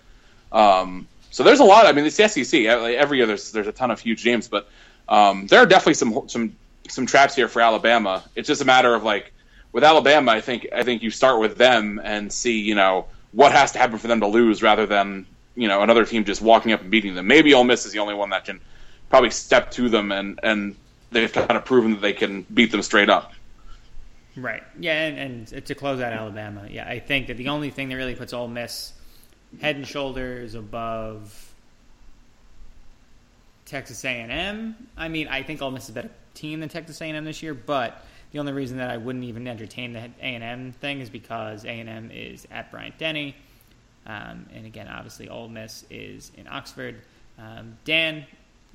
Um, so there's a lot. I mean, it's the SEC. Every year there's there's a ton of huge games, but um, there are definitely some some some traps here for Alabama. It's just a matter of like with Alabama, I think I think you start with them and see you know what has to happen for them to lose rather than you know another team just walking up and beating them. Maybe Ole Miss is the only one that can probably step to them and and they've kind of proven that they can beat them straight up. Right. Yeah, and, and to close out Alabama, yeah, I think that the only thing that really puts Ole Miss head and shoulders above Texas A&M. I mean, I think Ole Miss is a better team than Texas A&M this year, but the only reason that I wouldn't even entertain the A&M thing is because A&M is at Bryant Denny, um, and again, obviously, Ole Miss is in Oxford. Um, Dan,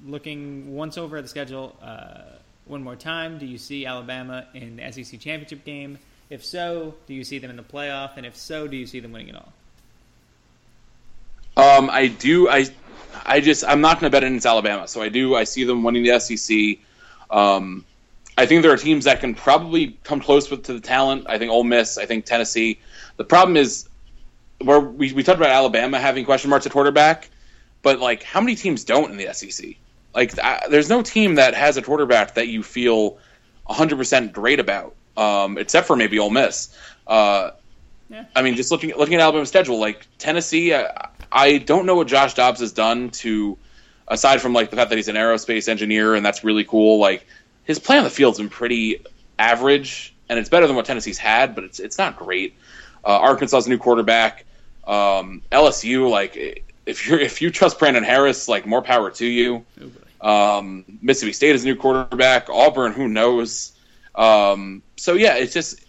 looking once over at the schedule. Uh, one more time, do you see Alabama in the SEC championship game? If so, do you see them in the playoff? And if so, do you see them winning it all? Um, I do. I, I just I'm not going to bet against Alabama. So I do. I see them winning the SEC. Um, I think there are teams that can probably come close with to the talent. I think Ole Miss. I think Tennessee. The problem is where we, we talked about Alabama having question marks at quarterback, but like how many teams don't in the SEC? Like, I, there's no team that has a quarterback that you feel 100% great about, um, except for maybe Ole Miss. Uh, yeah. I mean, just looking looking at Alabama's schedule, like Tennessee, I, I don't know what Josh Dobbs has done to, aside from like the fact that he's an aerospace engineer and that's really cool. Like his play on the field's been pretty average, and it's better than what Tennessee's had, but it's it's not great. Uh, Arkansas's new quarterback, um, LSU, like if you if you trust Brandon Harris, like more power to you. Um, Mississippi State is a new quarterback. Auburn, who knows? Um, so yeah, it's just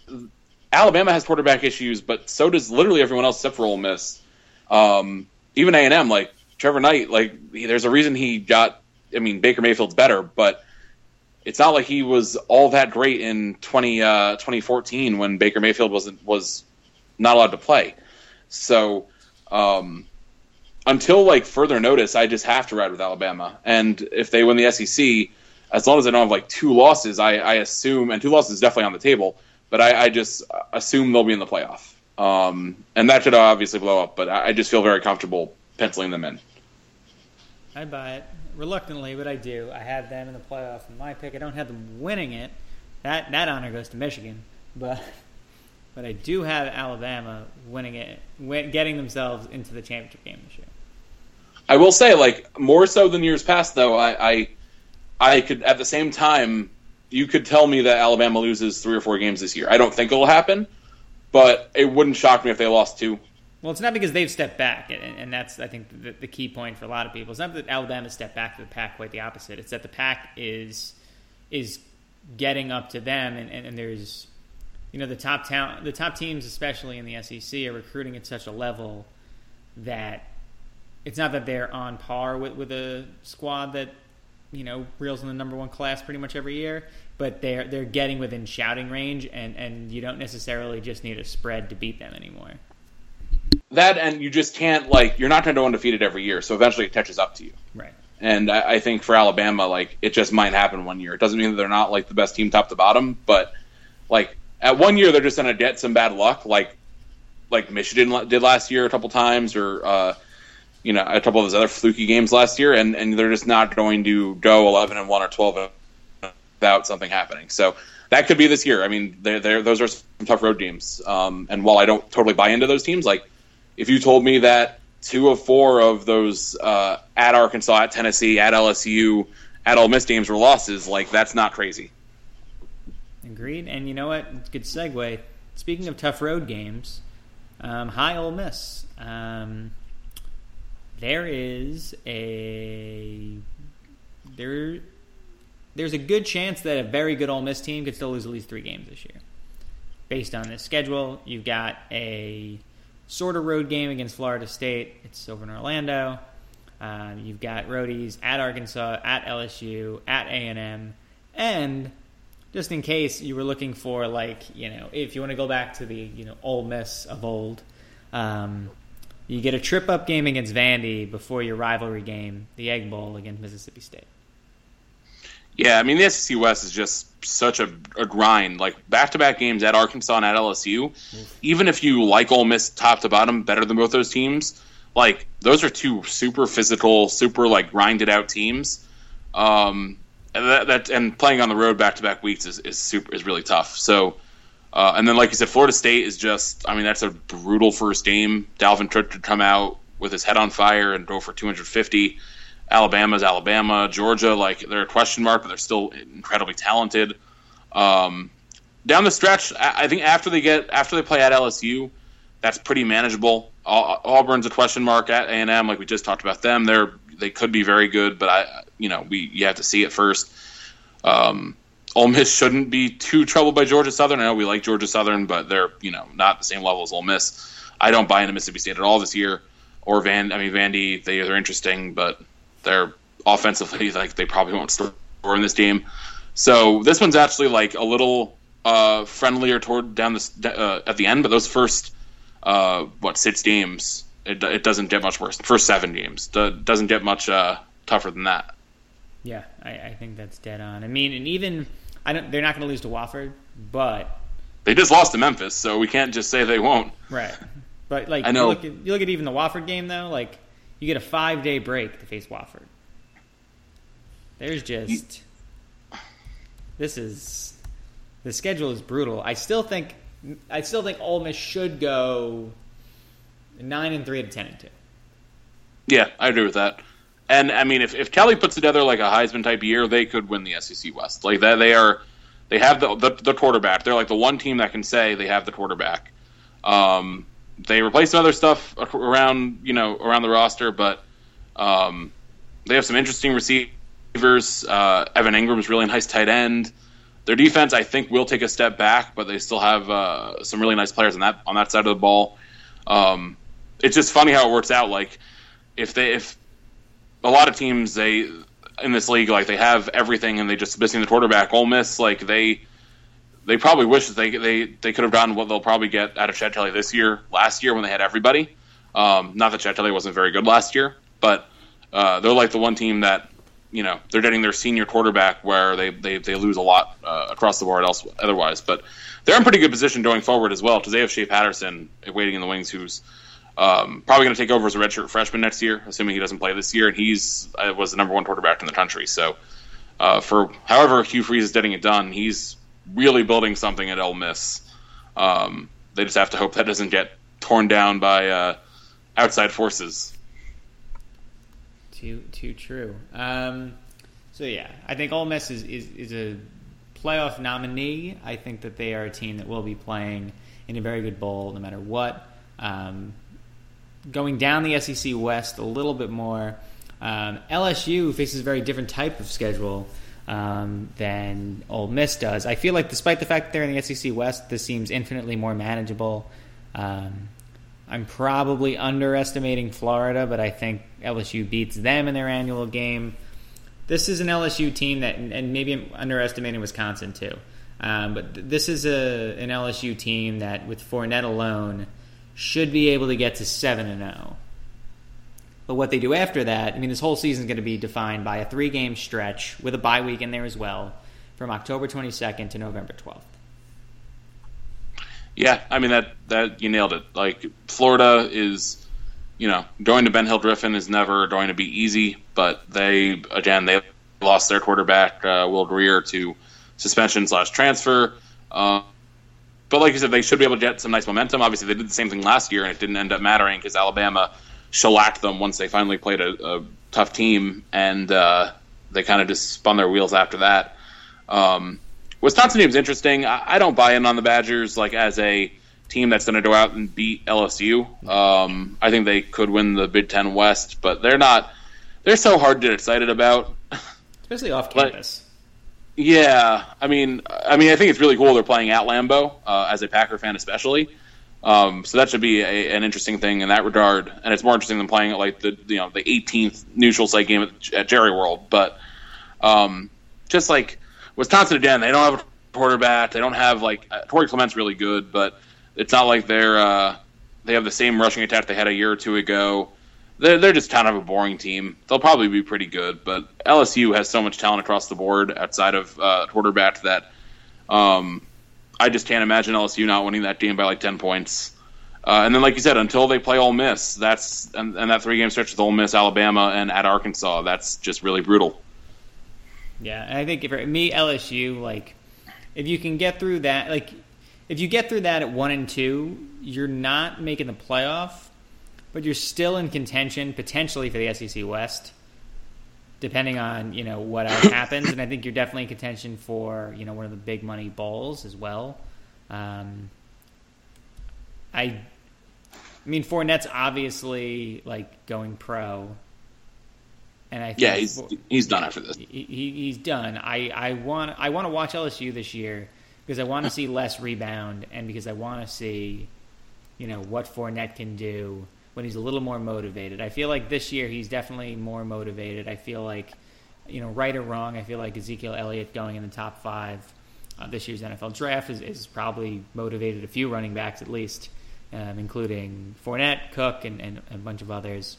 Alabama has quarterback issues, but so does literally everyone else except for Ole Miss. Um, even A and M, like Trevor Knight, like there's a reason he got. I mean, Baker Mayfield's better, but it's not like he was all that great in 20, uh, 2014 when Baker Mayfield wasn't was not allowed to play. So um, until like further notice, I just have to ride with Alabama. And if they win the SEC, as long as they don't have like two losses, I, I assume, and two losses is definitely on the table, but I, I just assume they'll be in the playoff. Um, and that should obviously blow up, but I, I just feel very comfortable penciling them in. I buy it reluctantly, but I do. I have them in the playoff in my pick. I don't have them winning it. That that honor goes to Michigan, but but I do have Alabama winning it, getting themselves into the championship game this year. I will say, like more so than years past, though, I, I, I could at the same time, you could tell me that Alabama loses three or four games this year. I don't think it'll happen, but it wouldn't shock me if they lost two. Well, it's not because they've stepped back, and, and that's I think the, the, key point for a lot of people. It's not that Alabama stepped back to the pack; quite the opposite. It's that the pack is is getting up to them, and, and, and there's you know the top town, the top teams, especially in the SEC, are recruiting at such a level that it's not that they're on par with, with a squad that you know reels in the number one class pretty much every year, but they're they're getting within shouting range, and and you don't necessarily just need a spread to beat them anymore. That and you just can't like you're not going to go undefeated every year, so eventually it catches up to you. Right. And I, I think for Alabama, like it just might happen one year. It doesn't mean that they're not like the best team top to bottom, but like at one year they're just going to get some bad luck, like like Michigan did last year a couple times, or uh, you know a couple of those other fluky games last year, and, and they're just not going to go eleven and one or twelve without something happening. So that could be this year. I mean, they're, they're, those are some tough road games. Um, and while I don't totally buy into those teams, like if you told me that two of four of those uh, at Arkansas, at Tennessee, at LSU, at Ole Miss games were losses, like that's not crazy. Agreed. And you know what? Good segue. Speaking of tough road games, um, hi Ole Miss. Um, there is a there there's a good chance that a very good Ole Miss team could still lose at least three games this year. Based on this schedule, you've got a sort of road game against Florida State. It's over in Orlando. Um, you've got roadies at Arkansas, at LSU, at A and M, and just in case you were looking for like you know if you want to go back to the you know Ole Miss of old, um, you get a trip up game against Vandy before your rivalry game, the Egg Bowl against Mississippi State. Yeah, I mean the SEC West is just such a, a grind. Like back to back games at Arkansas and at LSU. Even if you like Ole Miss top to bottom better than both those teams, like those are two super physical, super like grinded out teams. Um, and that, that and playing on the road back to back weeks is, is super is really tough. So uh, and then, like you said, Florida State is just, I mean, that's a brutal first game. Dalvin Cook could come out with his head on fire and go for 250. Alabama's Alabama, Georgia, like they're a question mark, but they're still incredibly talented. Um, down the stretch, I think after they get after they play at LSU, that's pretty manageable. Auburn's a question mark at A and M, like we just talked about them. They're they could be very good, but I you know we you have to see it first. Um, Ole Miss shouldn't be too troubled by Georgia Southern. I know we like Georgia Southern, but they're you know not the same level as Ole Miss. I don't buy into Mississippi State at all this year. Or Van, I mean Vandy, they they're interesting, but they're offensively like they probably won't score in this game. So this one's actually like a little uh, friendlier toward down this uh, at the end, but those first uh, what six games, it, it doesn't get much worse. First seven games doesn't get much uh, tougher than that. Yeah, I, I, think that's dead on. I mean, and even I don't. They're not going to lose to Wofford, but they just lost to Memphis, so we can't just say they won't. Right, but like I know. You look, at, you look at even the Wofford game though. Like you get a five day break to face Wofford. There's just this is the schedule is brutal. I still think I still think Ole Miss should go nine and three to ten and two. Yeah, I agree with that. And I mean, if, if Kelly puts together like a Heisman type year, they could win the SEC West. Like that, they are they have the, the, the quarterback. They're like the one team that can say they have the quarterback. Um, they replace some other stuff around you know around the roster, but um, they have some interesting receivers. Uh, Evan Engram's really nice tight end. Their defense, I think, will take a step back, but they still have uh, some really nice players on that on that side of the ball. Um, it's just funny how it works out. Like if they if a lot of teams they in this league like they have everything and they just missing the quarterback. Ole Miss like they they probably wish that they they they could have gotten what they'll probably get out of Chad Kelly this year. Last year when they had everybody, um, not that Chad Kelly wasn't very good last year, but uh, they're like the one team that you know they're getting their senior quarterback where they they, they lose a lot uh, across the board else otherwise but they're in pretty good position going forward as well because they have Shea Patterson waiting in the wings who's um, probably going to take over as a redshirt freshman next year assuming he doesn't play this year and he's uh, was the number one quarterback in the country so uh, for however Hugh Freeze is getting it done he's really building something at Ole Miss um, they just have to hope that doesn't get torn down by uh, outside forces too too true. Um, so yeah, I think Ole Miss is, is, is a playoff nominee. I think that they are a team that will be playing in a very good bowl no matter what. Um, going down the SEC West a little bit more, um, LSU faces a very different type of schedule um, than Ole Miss does. I feel like, despite the fact that they're in the SEC West, this seems infinitely more manageable. Um, I'm probably underestimating Florida, but I think LSU beats them in their annual game. This is an LSU team that, and maybe I'm underestimating Wisconsin too. Um, but this is a an LSU team that, with Fournette alone, should be able to get to seven and zero. Oh. But what they do after that, I mean, this whole season is going to be defined by a three game stretch with a bye week in there as well, from October 22nd to November 12th. Yeah, I mean that that you nailed it. Like Florida is, you know, going to Ben Hill Griffin is never going to be easy, but they again they lost their quarterback uh, Will Grier to suspension slash transfer. Uh, but like you said, they should be able to get some nice momentum. Obviously, they did the same thing last year, and it didn't end up mattering because Alabama shellacked them once they finally played a, a tough team, and uh, they kind of just spun their wheels after that. Um, Wisconsin team's interesting. I, I, don't buy in on the Badgers like as a team that's going to go out and beat LSU. Um, I think they could win the Big Ten West, but they're not. They're so hard to get excited about, especially off campus. Yeah, I mean, I mean, I think it's really cool they're playing at Lambeau uh, as a Packer fan, especially. Um, so that should be a, an interesting thing in that regard, and it's more interesting than playing at like the you know the 18th neutral site game at, at Jerry World. But um, just like Wisconsin again, they don't have a quarterback. They don't have like uh, Corey Clement's really good, but it's not like they're uh, they have the same rushing attack they had a year or two ago. They're they're just kind of a boring team. They'll probably be pretty good, but LSU has so much talent across the board outside of uh, quarterback that um, I just can't imagine LSU not winning that game by like ten points. Uh, and then, like you said, until they play Ole Miss, that's and, and that three game stretch with Ole Miss, Alabama, and at Arkansas, that's just really brutal. Yeah, I think for me, LSU, like, if you can get through that, like, if you get through that at one and two, you're not making the playoff. But you're still in contention potentially for the SEC West, depending on you know what else happens. And I think you're definitely in contention for you know one of the big money bowls as well. Um, I, I mean, Fournette's obviously like going pro, and I yeah, he's he's done after this. He, he's done. I I want I want to watch LSU this year because I want to see less rebound and because I want to see, you know, what Fournette can do when he's a little more motivated. I feel like this year he's definitely more motivated. I feel like, you know, right or wrong, I feel like Ezekiel Elliott going in the top five uh, this year's NFL draft is, is probably motivated a few running backs at least, um, including Fournette, Cook, and, and, a bunch of others.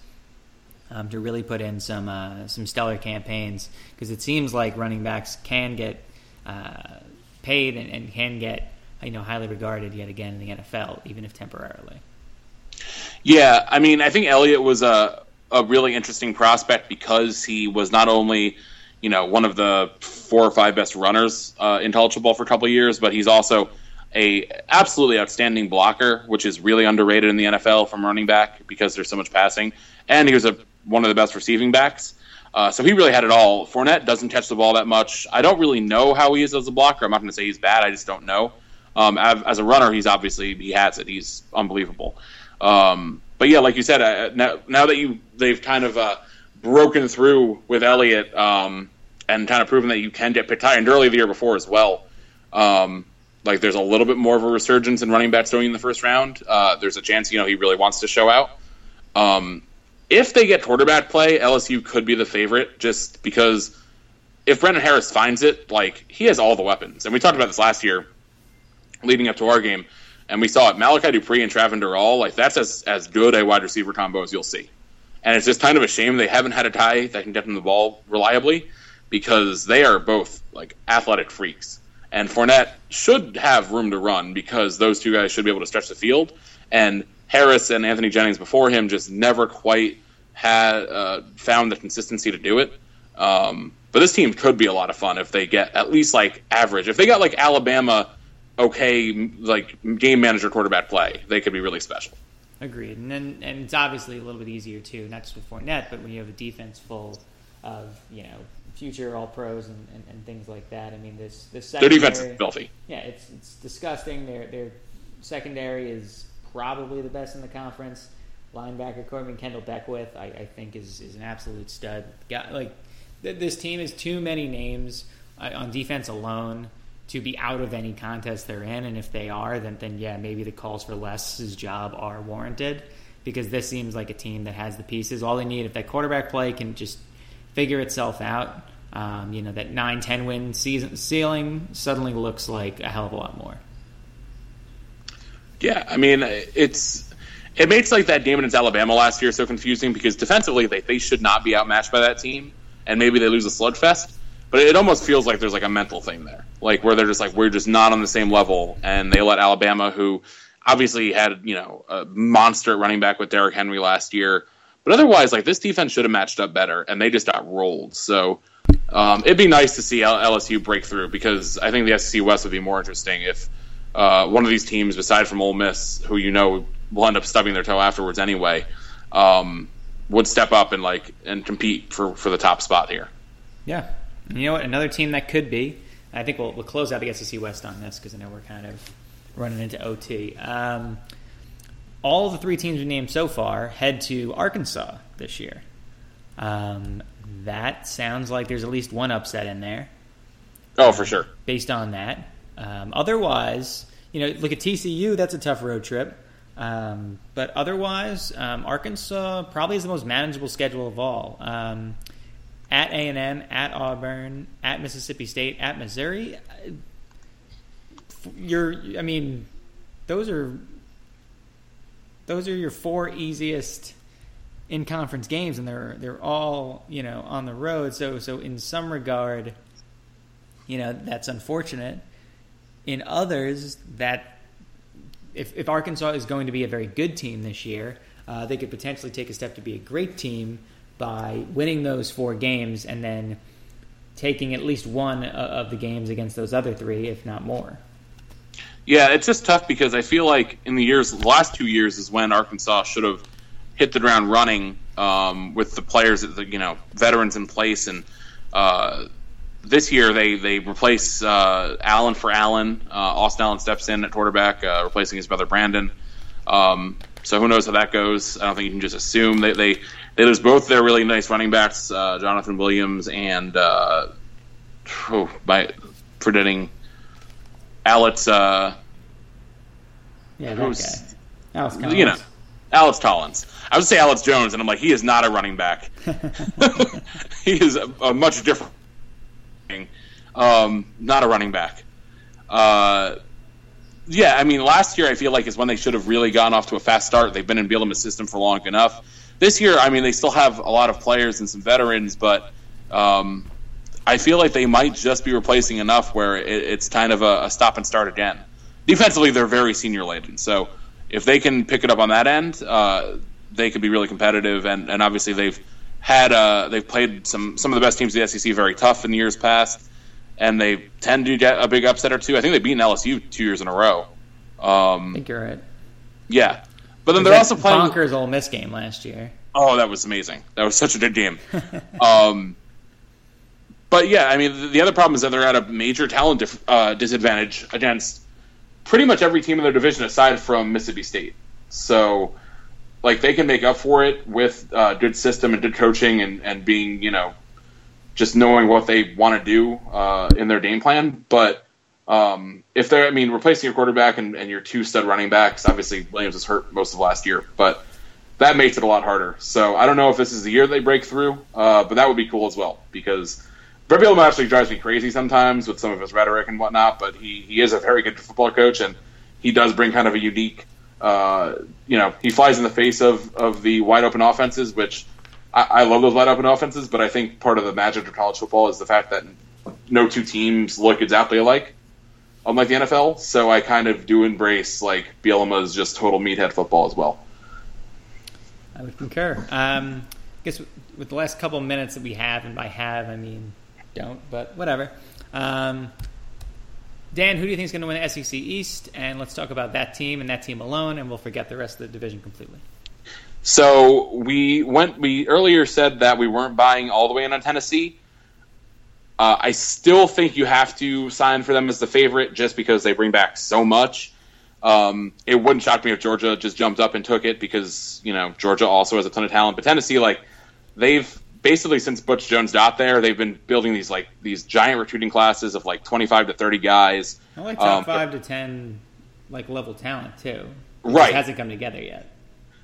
Um, to really put in some uh, some stellar campaigns because it seems like running backs can get uh, paid and, and, can get you know highly regarded yet again in the NFL, even if temporarily. Yeah, I mean, I think Elliott was a a really interesting prospect because he was not only you know one of the four or five best runners uh, in college football for a couple years, but he's also a absolutely outstanding blocker, which is really underrated in the NFL from running back because there's so much passing, and he was a one of the best receiving backs. Uh, so he really had it all. Fournette doesn't catch the ball that much. I don't really know how he is as a blocker. I'm not going to say he's bad. I just don't know. Um, as a runner, he's obviously he has it. He's unbelievable. Um, but yeah, like you said, uh, now, now that you they've kind of uh, broken through with Elliott um, and kind of proven that you can get picked high, and early the year before as well. Um, like there's a little bit more of a resurgence in running backs going in the first round. Uh, there's a chance you know he really wants to show out. Um, if they get quarterback play, LSU could be the favorite just because if Brandon Harris finds it, like he has all the weapons. And we talked about this last year leading up to our game, and we saw it. Malachi Dupre and Travin Dural, like that's as, as good a wide receiver combo as you'll see. And it's just kind of a shame they haven't had a tie that can get them the ball reliably because they are both like athletic freaks. And Fournette should have room to run because those two guys should be able to stretch the field. And Harris and Anthony Jennings before him just never quite had uh, found the consistency to do it. Um, but this team could be a lot of fun if they get at least like average. If they got like Alabama, okay, like game manager quarterback play, they could be really special. Agreed, and then and it's obviously a little bit easier too, not just with Fournette, but when you have a defense full of you know future All Pros and, and, and things like that. I mean, this this their defense is filthy. Yeah, it's it's disgusting. Their their secondary is probably the best in the conference. Linebacker Corbin Kendell Beckwith, I, I think, is is an absolute stud. Got like th- this team is too many names uh, on defense alone to be out of any contest they're in, and if they are, then then yeah, maybe the calls for Les's job are warranted because this seems like a team that has the pieces. All they need if that quarterback play can just figure itself out. Um, you know that 9-10 win season ceiling suddenly looks like a hell of a lot more. Yeah, I mean, it's it makes like that game against Alabama last year so confusing because defensively they, they should not be outmatched by that team, and maybe they lose a slugfest. But it almost feels like there's like a mental thing there, like where they're just like we're just not on the same level, and they let Alabama, who obviously had you know a monster running back with Derrick Henry last year, but otherwise like this defense should have matched up better, and they just got rolled. So um, it'd be nice to see LSU break through because I think the SEC West would be more interesting if uh, one of these teams, aside from Ole Miss, who you know will end up stubbing their toe afterwards anyway, um, would step up and like and compete for for the top spot here. Yeah, you know what? Another team that could be. I think we'll, we'll close out the SEC West on this because I know we're kind of running into OT. Um, all the three teams we named so far head to Arkansas this year. Um, that sounds like there's at least one upset in there. Oh, for sure. Based on that, um, otherwise, you know, look at TCU. That's a tough road trip. Um, but otherwise, um, Arkansas probably is the most manageable schedule of all. Um, at A and M, at Auburn, at Mississippi State, at Missouri. You're, I mean, those are those are your four easiest in conference games, and they're they're all you know on the road. So so in some regard, you know that's unfortunate. In others, that if, if Arkansas is going to be a very good team this year, uh, they could potentially take a step to be a great team by winning those four games and then taking at least one of the games against those other three, if not more. Yeah, it's just tough because I feel like in the years, the last two years is when Arkansas should have hit the ground running um, with the players, that you know, veterans in place. And uh, this year they they replace uh, Allen for Allen. Uh, Austin Allen steps in at quarterback, uh, replacing his brother Brandon. Um, so who knows how that goes? I don't think you can just assume they they, they lose both their really nice running backs, uh, Jonathan Williams and uh, oh, by forgetting Alex. Uh, yeah, guy. Alex Collins. You know, Alex Collins. I would say Alex Jones, and I'm like, he is not a running back. he is a, a much different. Thing. Um, not a running back. Uh, yeah, I mean, last year I feel like is when they should have really gone off to a fast start. They've been in Bielema's system for long enough. This year, I mean, they still have a lot of players and some veterans, but um, I feel like they might just be replacing enough where it, it's kind of a, a, stop and start again. Defensively, they're very senior laden, so if they can pick it up on that end, uh, they could be really competitive. And, and obviously, they've had uh, they've played some some of the best teams in the SEC very tough in years past and they tend to get a big upset or two. I think they've beaten LSU two years in a row. Um, I think you're right. Yeah, but then they're also playing bonkers Ole Miss game last year. Oh, that was amazing. That was such a good game. um, but yeah, I mean, the other problem is that they're at a major talent dif- uh, disadvantage against pretty much every team in their division aside from Mississippi State. So, like, they can make up for it with uh, good system and good coaching and, and being, you know, just knowing what they want to do uh, in their game plan. But um, if they're, I mean, replacing your quarterback and, and, your two stud running backs, obviously Williams was hurt most of last year, but that makes it a lot harder. So I don't know if this is the year they break through, uh, but that would be cool as well because Bret actually drives me crazy sometimes with some of his rhetoric and whatnot, but he, he is a very good football coach and he does bring kind of a unique, uh, you know, he flies in the face of, of the wide open offenses, which – I, I love those wide open offenses, but I think part of the magic of college football is the fact that no two teams look exactly alike, unlike the NFL. So I kind of do embrace like Bielema's just total meathead football as well. I would concur. Um, I guess with the last couple minutes that we have, and by have I mean don't, but whatever. Um, Dan, who do you think is going to win the SEC East? And let's talk about that team and that team alone, and we'll forget the rest of the division completely. So we went. We earlier said that we weren't buying all the way in on Tennessee. Uh, I still think you have to sign for them as the favorite, just because they bring back so much. Um, it wouldn't shock me if Georgia just jumped up and took it because you know Georgia also has a ton of talent. But Tennessee, like they've basically since Butch Jones got there, they've been building these like these giant recruiting classes of like twenty five to thirty guys. I like top um, five to ten like level talent too. It right, hasn't come together yet.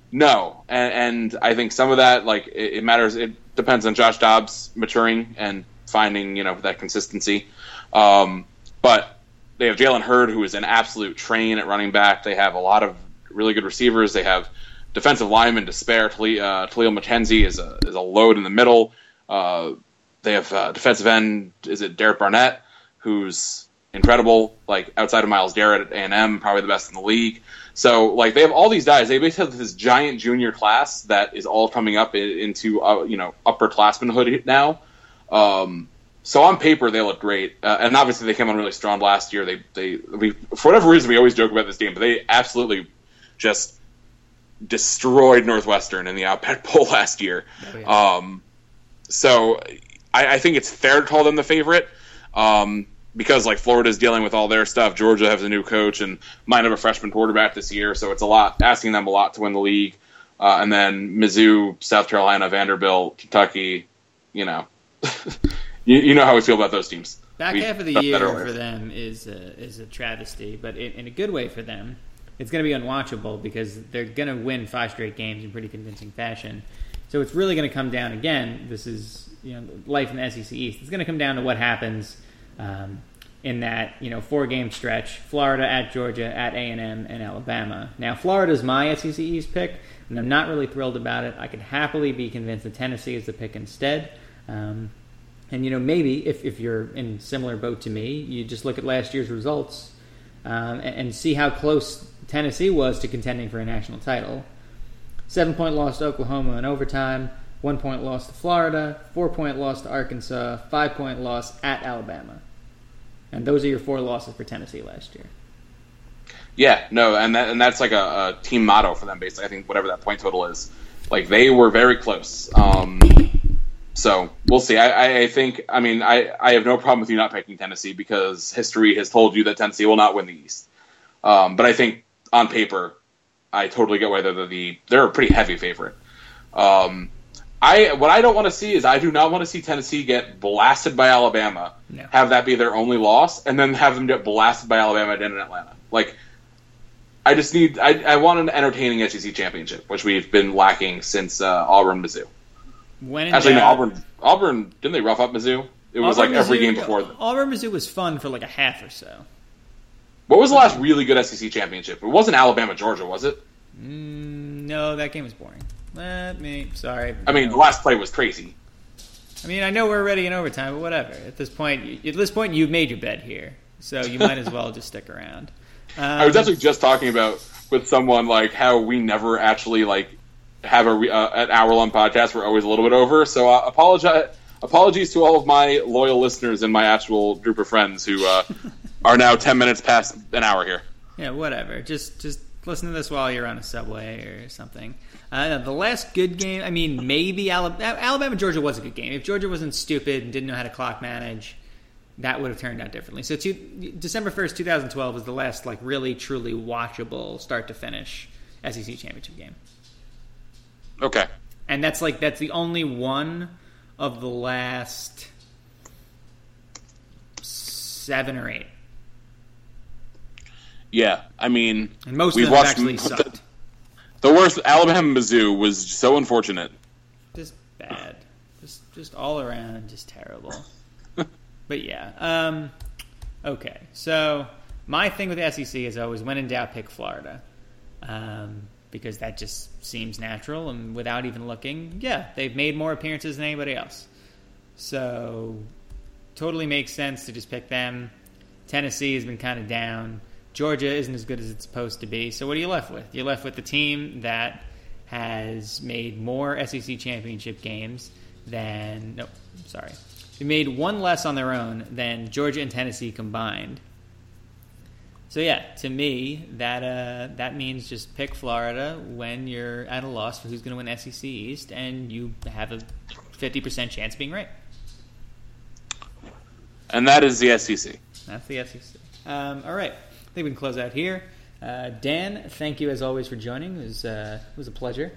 No, and, and I think some of that, like it, it, matters. It depends on Josh Dobbs maturing and finding, you know, that consistency. Um, but they have Jalen Hurd, who is an absolute train at running back. They have a lot of really good receivers. They have defensive lineman to spare. Uh, McKenzie is a is a load in the middle. Uh, they have uh, defensive end. Is it Derek Barnett, who's incredible? Like outside of Myles Garrett at A and M, probably the best in the league. So like they have all these guys. They basically have this giant junior class that is all coming up into uh, you know upperclassmanhood now. Um, so on paper they look great, uh, and obviously they came on really strong last year. They they we, for whatever reason we always joke about this game, but they absolutely just destroyed Northwestern in the Outback Bowl last year. Oh, yeah. um, so I, I, think it's fair to call them the favorite. Um, because like Florida's dealing with all their stuff, Georgia has a new coach and might have a freshman quarterback this year, so it's a lot asking them a lot to win the league. Uh, and then Mizzou, South Carolina, Vanderbilt, Kentucky, you know, you, you, know how we feel about those teams. Back we, half of the year for them is a, is a travesty, but in, in a good way for them. It's going to be unwatchable because they're going to win five straight games in pretty convincing fashion. So it's really going to come down again. This is you know life in the SEC East. It's going to come down to what happens um, in that you know four game stretch: Florida at Georgia, at A and M, and Alabama. Now Florida's my SEC East pick, and I'm not really thrilled about it. I could happily be convinced that Tennessee is the pick instead. Um, and you know maybe if, if you're in similar boat to me, you just look at last year's results um, and, and see how close Tennessee was to contending for a national title. Seven point loss to Oklahoma in overtime one point loss to Florida, four point loss to Arkansas, five point loss at Alabama. And those are your four losses for Tennessee last year. Yeah, no, and that, and that's like a, a team motto for them. Basically, I think whatever that point total is Like they were very close. Um, so we'll see. I, I think. I mean, I, I have no problem with you not picking Tennessee because history has told you that Tennessee will not win the East. Um, but I think on paper, I totally get why they're the they're a pretty heavy favorite. Um, I what I don't want to see is I do not want to see Tennessee get blasted by Alabama, No. have that be their only loss, and then have them get blasted by Alabama and in Atlanta. Like, I just need I, I want an entertaining SEC championship, which we've been lacking since uh, Auburn Mizzou. When Actually, no, Auburn Auburn didn't they rough up Mizzou? It was Auburn, like every Mizzou- game before. Them. Auburn Mizzou was fun for like a half or so. What was the last really good SEC championship? It wasn't Alabama Georgia, was it? Mm, no, that game was boring. Let me. Sorry. I mean, the last play was crazy. I mean, I know we're already in overtime, but whatever. At this point, at this point, you've made your bed here, so you might as well just stick around. Um, I was actually just talking about with someone like how we never actually like have a uh, an hour long podcast. We're always a little bit over. So uh, apologize. Apologies to all of my loyal listeners and my actual group of friends who uh, are now ten minutes past an hour here. Yeah, whatever. Just just listen to this while you're on a subway or something. Uh, the last good game, I mean, maybe Alabama, Alabama Georgia was a good game. If Georgia wasn't stupid and didn't know how to clock manage, that would have turned out differently. So, two, December first, two thousand twelve, was the last like really truly watchable start to finish SEC championship game, Okay. and that's like that's the only one of the last seven or eight, Yeah, I mean, and most we've of them watched actually the, sucked. the worst. Alabama Mizzou was so unfortunate. just bad, just just all around, just terrible. but yeah, um, okay. So my thing with the SEC is always when in doubt, pick Florida, um, because that just seems natural, and without even looking, yeah, they've made more appearances than anybody else. So totally makes sense to just pick them. Tennessee has been kind of down. Georgia isn't as good as it's supposed to be. So what are you left with? You're left with the team that has made more SEC championship games than no, sorry, they made one less on their own than Georgia and Tennessee combined. So yeah, to me that uh, that means just pick Florida when you're at a loss for who's going to win SEC East, and you have a fifty percent chance of being right. And that is the SEC. That's the SEC. Um, all right, I think we can close out here. Uh, Dan, thank you as always for joining. It was uh, it was a pleasure.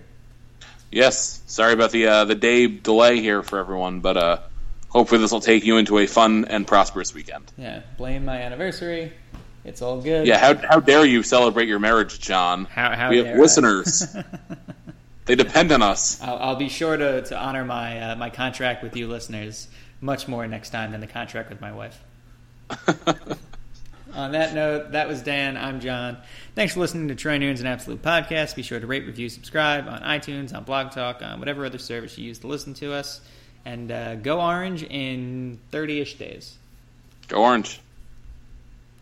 Yes, sorry about the uh, the day delay here for everyone, but uh, hopefully this will take you into a fun and prosperous weekend. Yeah, blame my anniversary. It's all good. Yeah, how how dare you celebrate your marriage, John? How- how we have I. listeners. they depend on us. I'll, I'll be sure to, to honor my uh, my contract with you listeners much more next time than the contract with my wife. On that note, that was Dan. I'm John. Thanks for listening to Troy Nunes an Absolute Podcast. Be sure to rate, review, subscribe on iTunes, on Blog Talk, on whatever other service you use to listen to us. And uh, go orange in 30 ish days. Go orange.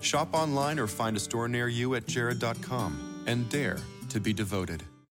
Shop online or find a store near you at jared.com and dare to be devoted.